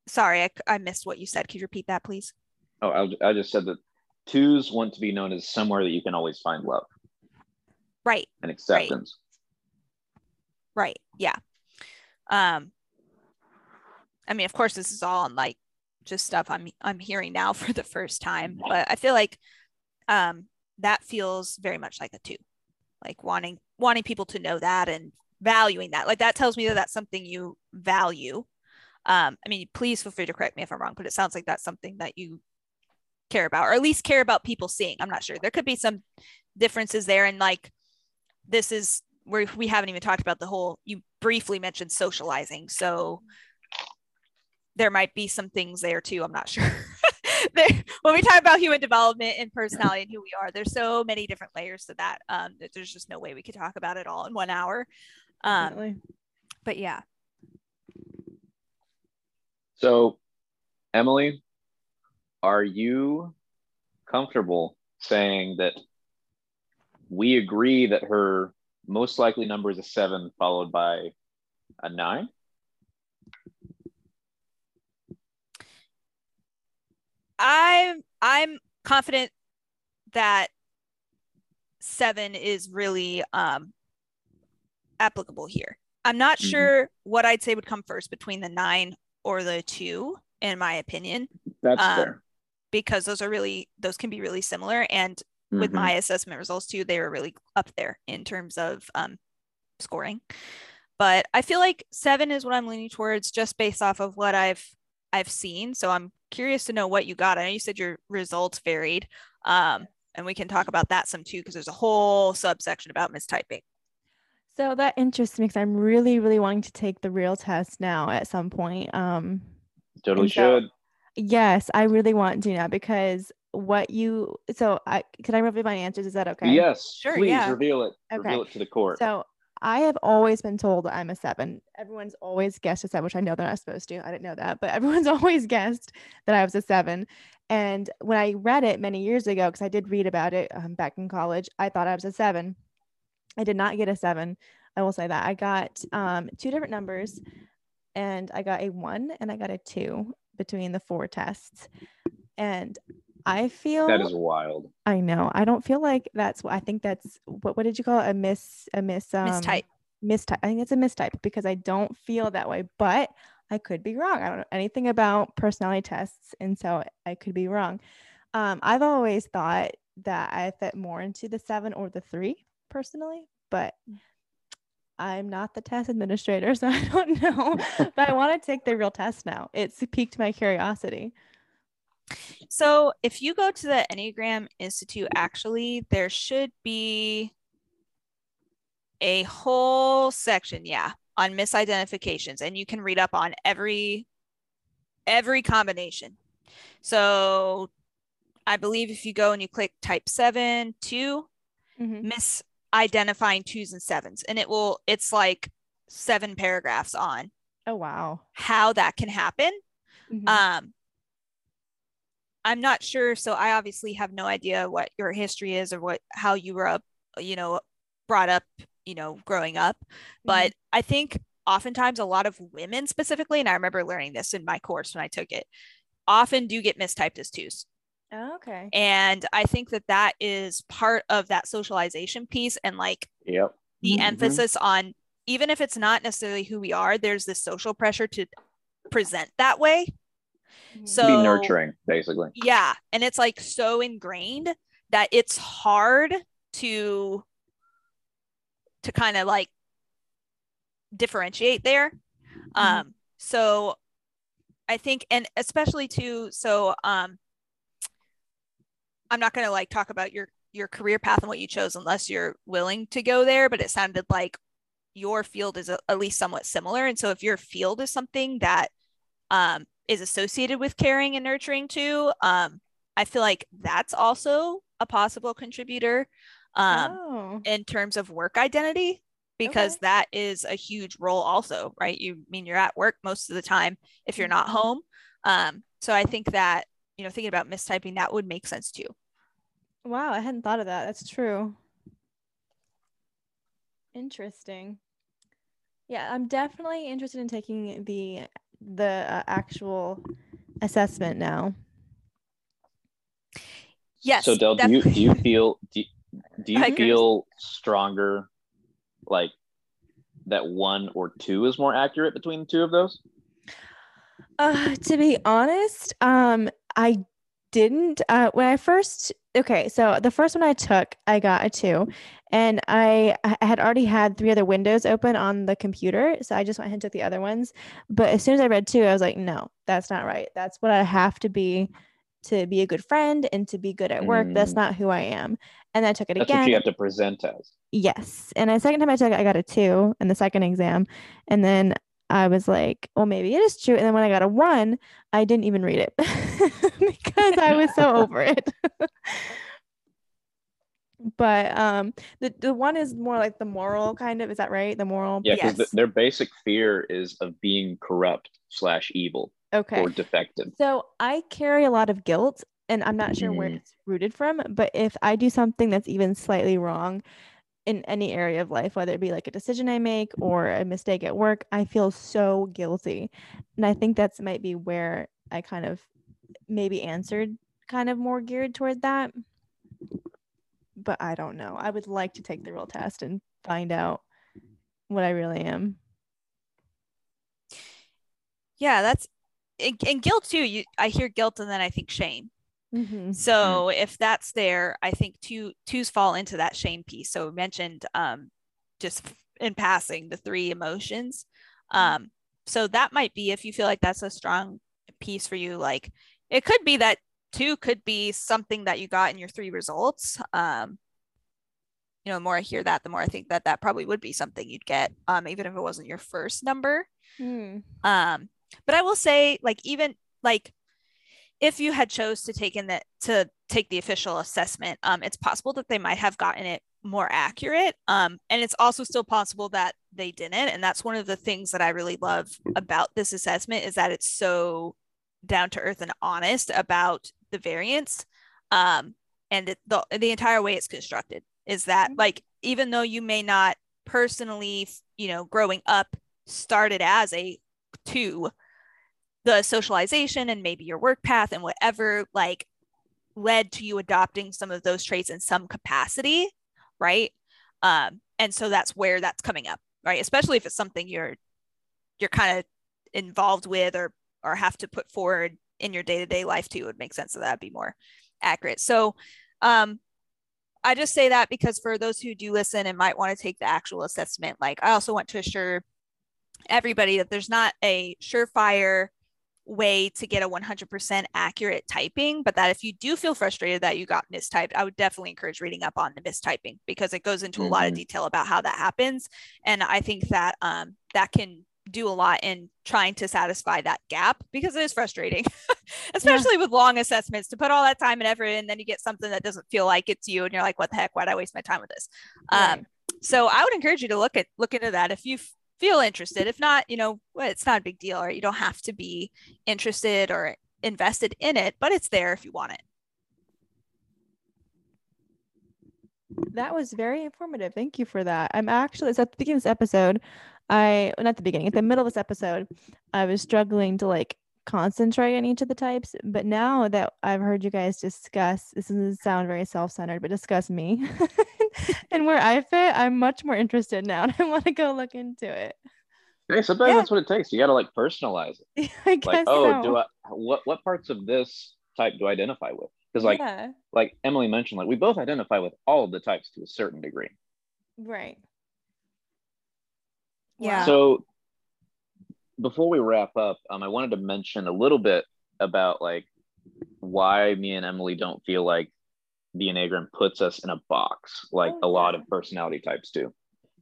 Sorry, I, I missed what you said. Could you repeat that, please? Oh, I, I just said that twos want to be known as somewhere that you can always find love Right, and acceptance. right, yeah. Um, I mean, of course, this is all like just stuff I'm I'm hearing now for the first time, but I feel like um that feels very much like a two, like wanting wanting people to know that and valuing that. Like that tells me that that's something you value. Um, I mean, please feel free to correct me if I'm wrong, but it sounds like that's something that you care about, or at least care about people seeing. I'm not sure. There could be some differences there, and like this is where we haven't even talked about the whole. You briefly mentioned socializing, so there might be some things there too. I'm not sure. When we talk about human development and personality and who we are, there's so many different layers to that. Um, that there's just no way we could talk about it all in one hour. Um, Definitely. but yeah, So, Emily, are you comfortable saying that we agree that her most likely number is a seven, followed by a nine? I'm I'm confident that seven is really um applicable here. I'm not Mhm. sure what I'd say would come first between the nine or the two, in my opinion, That's Um, fair. because those are really those can be really similar. And with Mhm. my assessment results too, they were really up there in terms of um, scoring. But I feel like seven is what I'm leaning towards just based off of what I've I've seen. So I'm curious to know what you got. I know you said your results varied. Um, and we can talk about that some too, because there's a whole subsection about mistyping. So that interests me because I'm really, really wanting to take the real test now at some point. Um, Totally And so- should. yes, I really want to now because what you so I can I reveal my answers? Is that okay? Yes. Sure, Please yeah. reveal it. Okay. Reveal it to the court. So I have always been told that I'm a seven. Everyone's always guessed a seven, which I know they're not supposed to. I didn't know that, but everyone's always guessed that I was a seven. And when I read it many years ago, because I did read about it um, back in college, I thought I was a seven. I did not get a seven. I will say that I got um, two different numbers, and I got a one and I got a two between the four tests. And I feel that is wild. I know. I don't feel like that's what I think that's what what did you call it? A miss a miss um Mistype. mistype. I think it's a mistype because I don't feel that way, but I could be wrong. I don't know anything about personality tests, and so I could be wrong. Um, I've always thought that I fit more into the seven or the three personally, but I'm not the test administrator, so I don't know. but I want to take the real test now. It's piqued my curiosity. So if you go to the Enneagram Institute, actually, there should be a whole section, yeah, on misidentifications, and you can read up on every every combination. So I believe if you go and you click type seven, two, Mhm. misidentifying twos and sevens, and it will, it's like seven paragraphs on Oh wow. how that can happen. Mhm. Um, I'm not sure. So I obviously have no idea what your history is or what how you were up, you know, brought up, you know, growing up. But I think oftentimes a lot of women specifically, and I remember learning this in my course when I took it, often do get mistyped as twos. Oh, okay. And I think that that is part of that socialization piece and like Yep. the Mhm. emphasis on even if it's not necessarily who we are, there's this social pressure to present that way. Mhm. So Be nurturing, basically. yeah and it's like so ingrained that it's hard to to kind of like differentiate there um so i think and especially too so um i'm not going to like talk about your your career path and what you chose unless you're willing to go there but it sounded like your field is a, at least somewhat similar and so if your field is something that um is associated with caring and nurturing too um i feel like that's also a possible contributor um oh. in terms of work identity because Okay. that is a huge role also right you mean you're at work most of the time if you're not Mhm. home um so i think that you know thinking about mistyping that would make sense too Wow, I hadn't thought of that. That's true. Interesting. Yeah, I'm definitely interested in taking the the uh, actual assessment now. yes So Del, do you do you feel do, do you Hi, Chris. feel stronger like that one or two is more accurate between the two of those? Uh, to be honest, um, I didn't. Uh, when I first, okay, so the first one I took, I got a two, and I, I had already had three other windows open on the computer, so I just went ahead and took the other ones. But as soon as I read two, I was like, no, that's not right. That's what I have to be to be a good friend and to be good at work. That's Mm. not who I am. And I took it That's again. what you have to present as. Yes. And the second time I took it, I got a two in the second exam. And then I was like, well, maybe it is true. And then when I got a one, I didn't even read it because I was so over it. but um the, the one is more like the moral kind of, is that right? The moral. Yeah, because Yes. their basic fear is of being corrupt slash evil Okay. or defective. So I carry a lot of guilt and I'm not sure where Mhm. it's rooted from, but if I do something that's even slightly wrong in any area of life, whether it be like a decision I make or a mistake at work, I feel so guilty. And I think that's might be where I kind of maybe answered kind of more geared toward that. But I don't know. I would like to take the real test and find out what I really am. yeah that's and, and guilt too you i hear guilt and then i think shame Mhm. So if that's there, I think two twos fall into that shame piece. So mentioned um, just in passing the three emotions. Um, so that might be if you feel like that's a strong piece for you. Like it could be that two could be something that you got in your three results. Um, you know, the more I hear that, the more I think that that probably would be something you'd get, um, even if it wasn't your first number. Hmm. Um, but I will say, like, even like if you had chose to take in that to take the official assessment, um, it's possible that they might have gotten it more accurate. Um, and it's also still possible that they didn't. And that's one of the things that I really love about this assessment is that it's so down to earth and honest about the variance. Um, and the the entire way it's constructed is that Mhm. like even though you may not personally, you know, growing up started as a two, the socialization and maybe your work path and whatever like led to you adopting some of those traits in some capacity right um and so that's where that's coming up right especially if it's something you're you're kind of involved with or or have to put forward in your day-to-day life too would make sense that that'd be more accurate so um i just say that because for those who do listen and might want to take the actual assessment like i also want to assure everybody that there's not a surefire way to get a 100% accurate typing, but that if you do feel frustrated that you got mistyped, I would definitely encourage reading up on the mistyping because it goes into a lot of Mhm. detail about how that happens. And I think that um, that can do a lot in trying to satisfy that gap because it is frustrating, especially with long assessments to put all that time and effort in, and then you get something that doesn't feel like it's you, and you're like, "What the heck? Why'd I waste my time with this?" Right. Um, so I would encourage you to look at look into that if you feel interested. If not, you know, well, it's not a big deal, or you don't have to be interested or invested in it, but it's there if you want it. That was very informative. Thank you for that. I'm actually, it's at the beginning of this episode. I, not the beginning, at the middle of this episode, I was struggling to like concentrate on each of the types. But now that I've heard you guys discuss, this doesn't sound very self centered, but discuss me and where I fit, I'm much more interested now. And I want to go look into it. Hey, sometimes Yeah. that's what it takes. You got to like personalize it. I guess Like, oh, so. do I what what parts of this type do I identify with? Because like yeah, like Emily mentioned, like we both identify with all of the types to a certain degree. right. Yeah. So before we wrap up, um, I wanted to mention a little bit about like why me and Emily don't feel like the Enneagram puts us in a box like Oh, a lot yeah. of personality types do.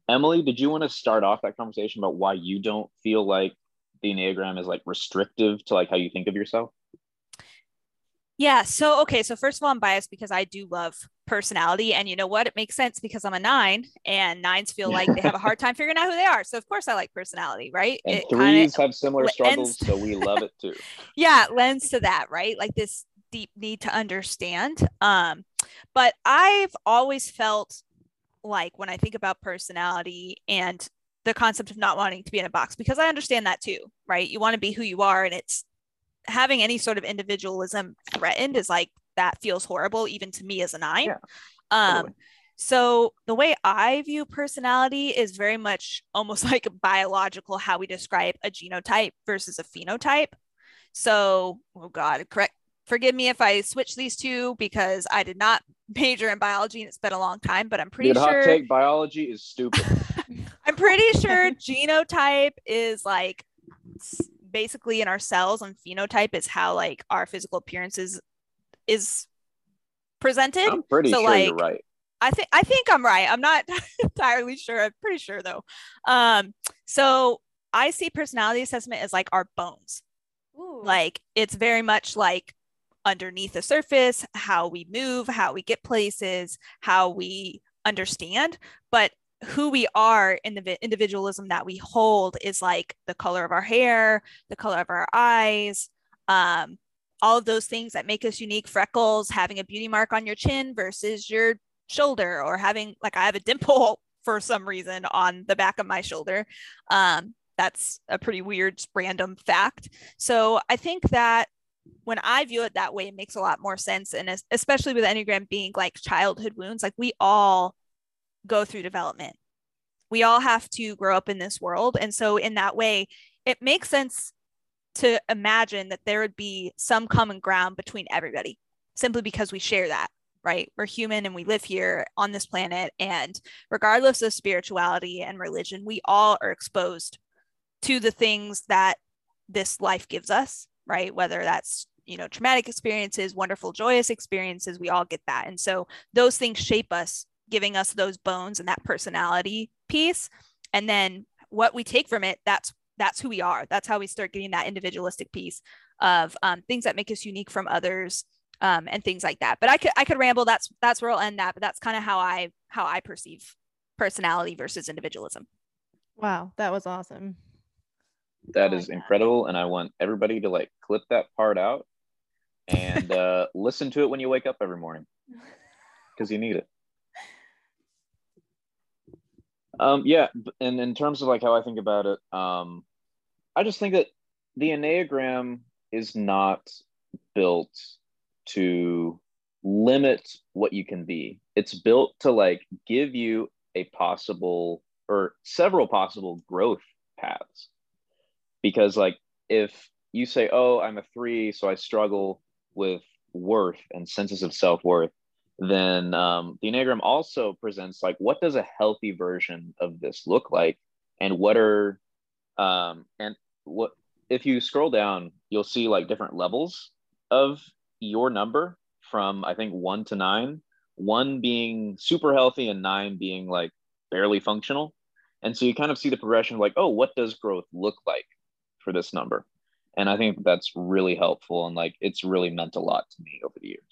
Emily, did you want to start off that conversation about why you don't feel like the Enneagram is like restrictive to like how you think of yourself? Yeah. So, okay. So, first of all, I'm biased because I do love personality. And you know what? It makes sense because I'm a nine and nines feel like they have a hard time figuring out who they are. So, of course, I like personality, right? And It kinda- threes have similar struggles, so we love it too. yeah, it lends to that, right? Like this deep need to understand. Um, but I've always felt like when I think about personality and the concept of not wanting to be in a box, because I understand that too, right? You want to be who you are, and it's having any sort of individualism threatened is like that feels horrible, even to me as a nine. Yeah, um, totally. so the way I view personality is very much almost like biological, how we describe a genotype versus a phenotype. So, oh God, correct. Forgive me if I switch these two because I did not major in biology and it's been a long time, but I'm pretty Dude, hot sure take biology is stupid. I'm pretty sure genotype is like basically in our cells and phenotype is how like our physical appearances is presented. I'm pretty So, sure you're right. I think I think I'm right. I'm not entirely sure. I'm pretty sure though. Um, so I see personality assessment as like our bones. Like it's very much like underneath the surface, how we move, how we get places, how we understand. But who we are in the individualism that we hold is like the color of our hair, the color of our eyes, um, all of those things that make us unique. Freckles, having a beauty mark on your chin versus your shoulder, or having like I have a dimple for some reason on the back of my shoulder. Um, that's a pretty weird random fact. So I think that when I view it that way, it makes a lot more sense. And especially with Enneagram being like childhood wounds, like we all go through development. We all have to grow up in this world. And so, in that way, it makes sense to imagine that there would be some common ground between everybody. simply because we share that right? We're human and we live here on this planet. And regardless of spirituality and religion, we all are exposed to the things that this life gives us, right? Whether that's you know traumatic experiences wonderful joyous experiences we all get that and so those things shape us giving us those bones and that personality piece and then what we take from it that's that's who we are that's how we start getting that individualistic piece of um, things that make us unique from others um, and things like that. But I could I could ramble. That's that's where I'll end that. But that's kind of how I how I perceive personality versus individualism. Wow, that was awesome. That like is that. incredible, and I want everybody to like clip that part out and uh, listen to it when you wake up every morning because you need it. Um, yeah, and in terms of like how I think about it, um, I just think that the Enneagram is not built to limit what you can be. It's built to like give you a possible or several possible growth paths. Because like if you say, "Oh, I'm a 3, so I struggle with worth and senses of self-worth," then um, the Enneagram also presents like what does a healthy version of this look like and what are um, and what if you scroll down you'll see like different levels of your number from I think one to nine, one being super healthy and nine being like barely functional. And so you kind of see the progression of like, oh, what does growth look like for this number? And I think that's really helpful and like it's really meant a lot to me over the years.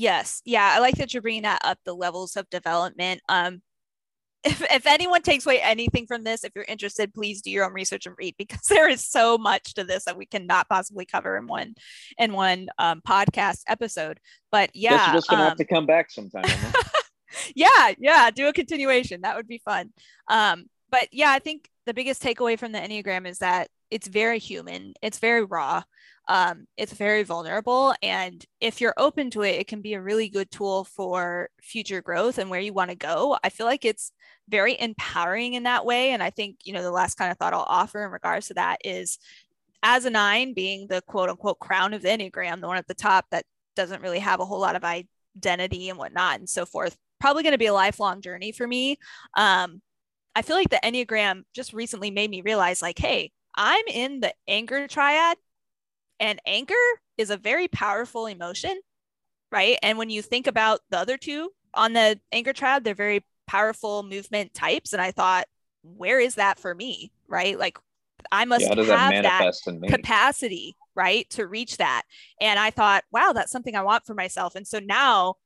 Yes. Yeah. I like that you're bringing that up the levels of development. Um, if, if anyone takes away anything from this, if you're interested, please do your own research and read because there is so much to this that we cannot possibly cover in one in one um, podcast episode. But yeah, Guess you're just gonna um, have to come back sometime. yeah, yeah, do a continuation. That would be fun. Um, but yeah, I think the biggest takeaway from the Enneagram is that it's very human. It's very raw um, it's very vulnerable. And if you're open to it, it can be a really good tool for future growth and where you want to go. I feel like it's very empowering in that way. And I think, you know, the last kind of thought I'll offer in regards to that is as a nine being the quote unquote crown of the Enneagram, the one at the top that doesn't really have a whole lot of identity and whatnot and so forth, probably going to be a lifelong journey for me. Um, I feel like the Enneagram just recently made me realize, like, hey, I'm in the anger triad and anger is a very powerful emotion, right? And when you think about the other two on the anger triad, they're very powerful movement types. And I thought, where is that for me, right? Like I must yeah, have that, that capacity, right, to reach that. And I thought, wow, that's something I want for myself. And so now,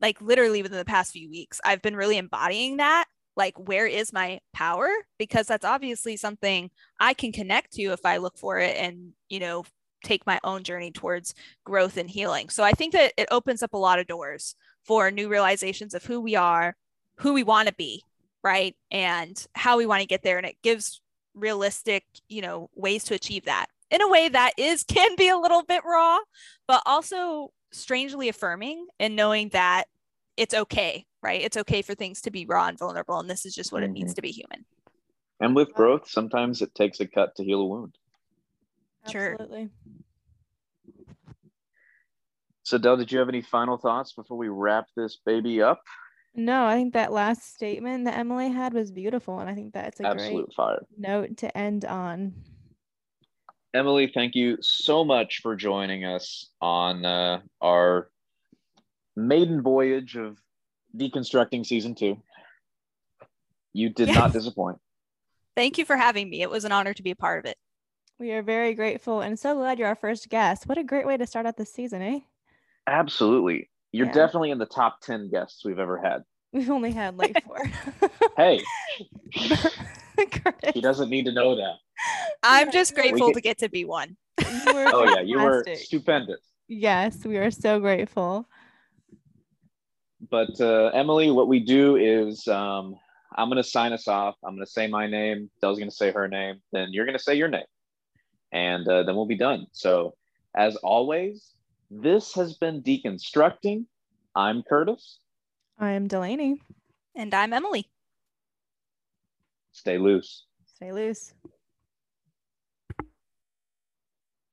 like literally within the past few weeks, I've been really embodying that. Like, where is my power? Because that's obviously something I can connect to if I look for it and, you know, take my own journey towards growth and healing. So I think that it opens up a lot of doors for new realizations of who we are, who we want to be, right? And how we want to get there. And it gives realistic, you know, ways to achieve that in a way that is can be a little bit raw, but also strangely affirming and knowing that it's okay, right? It's okay for things to be raw and vulnerable. And this is just what mm-hmm. it means to be human. And with growth, sometimes it takes a cut to heal a wound. Absolutely. So, Del, did you have any final thoughts before we wrap this baby up? No, I think that last statement that Emily had was beautiful, and I think that's a Absolute great fire. note to end on. Emily, thank you so much for joining us on uh, our maiden voyage of deconstructing season two. You did yes. not disappoint. Thank you for having me. It was an honor to be a part of it. We are very grateful and so glad you're our first guest. What a great way to start out the season, eh? Absolutely. You're yeah. definitely in the top 10 guests we've ever had. We've only had like four. hey, he doesn't need to know that. I'm just grateful to get to be one. oh, yeah, you were stupendous. Yes, we are so grateful. But uh, Emily, what we do is um, I'm going to sign us off. I'm going to say my name. Del's going to say her name. Then you're going to say your name and uh, then we'll be done. So, as always, this has been Deconstructing. I'm Curtis. I am Delaney. And I'm Emily. Stay loose. Stay loose.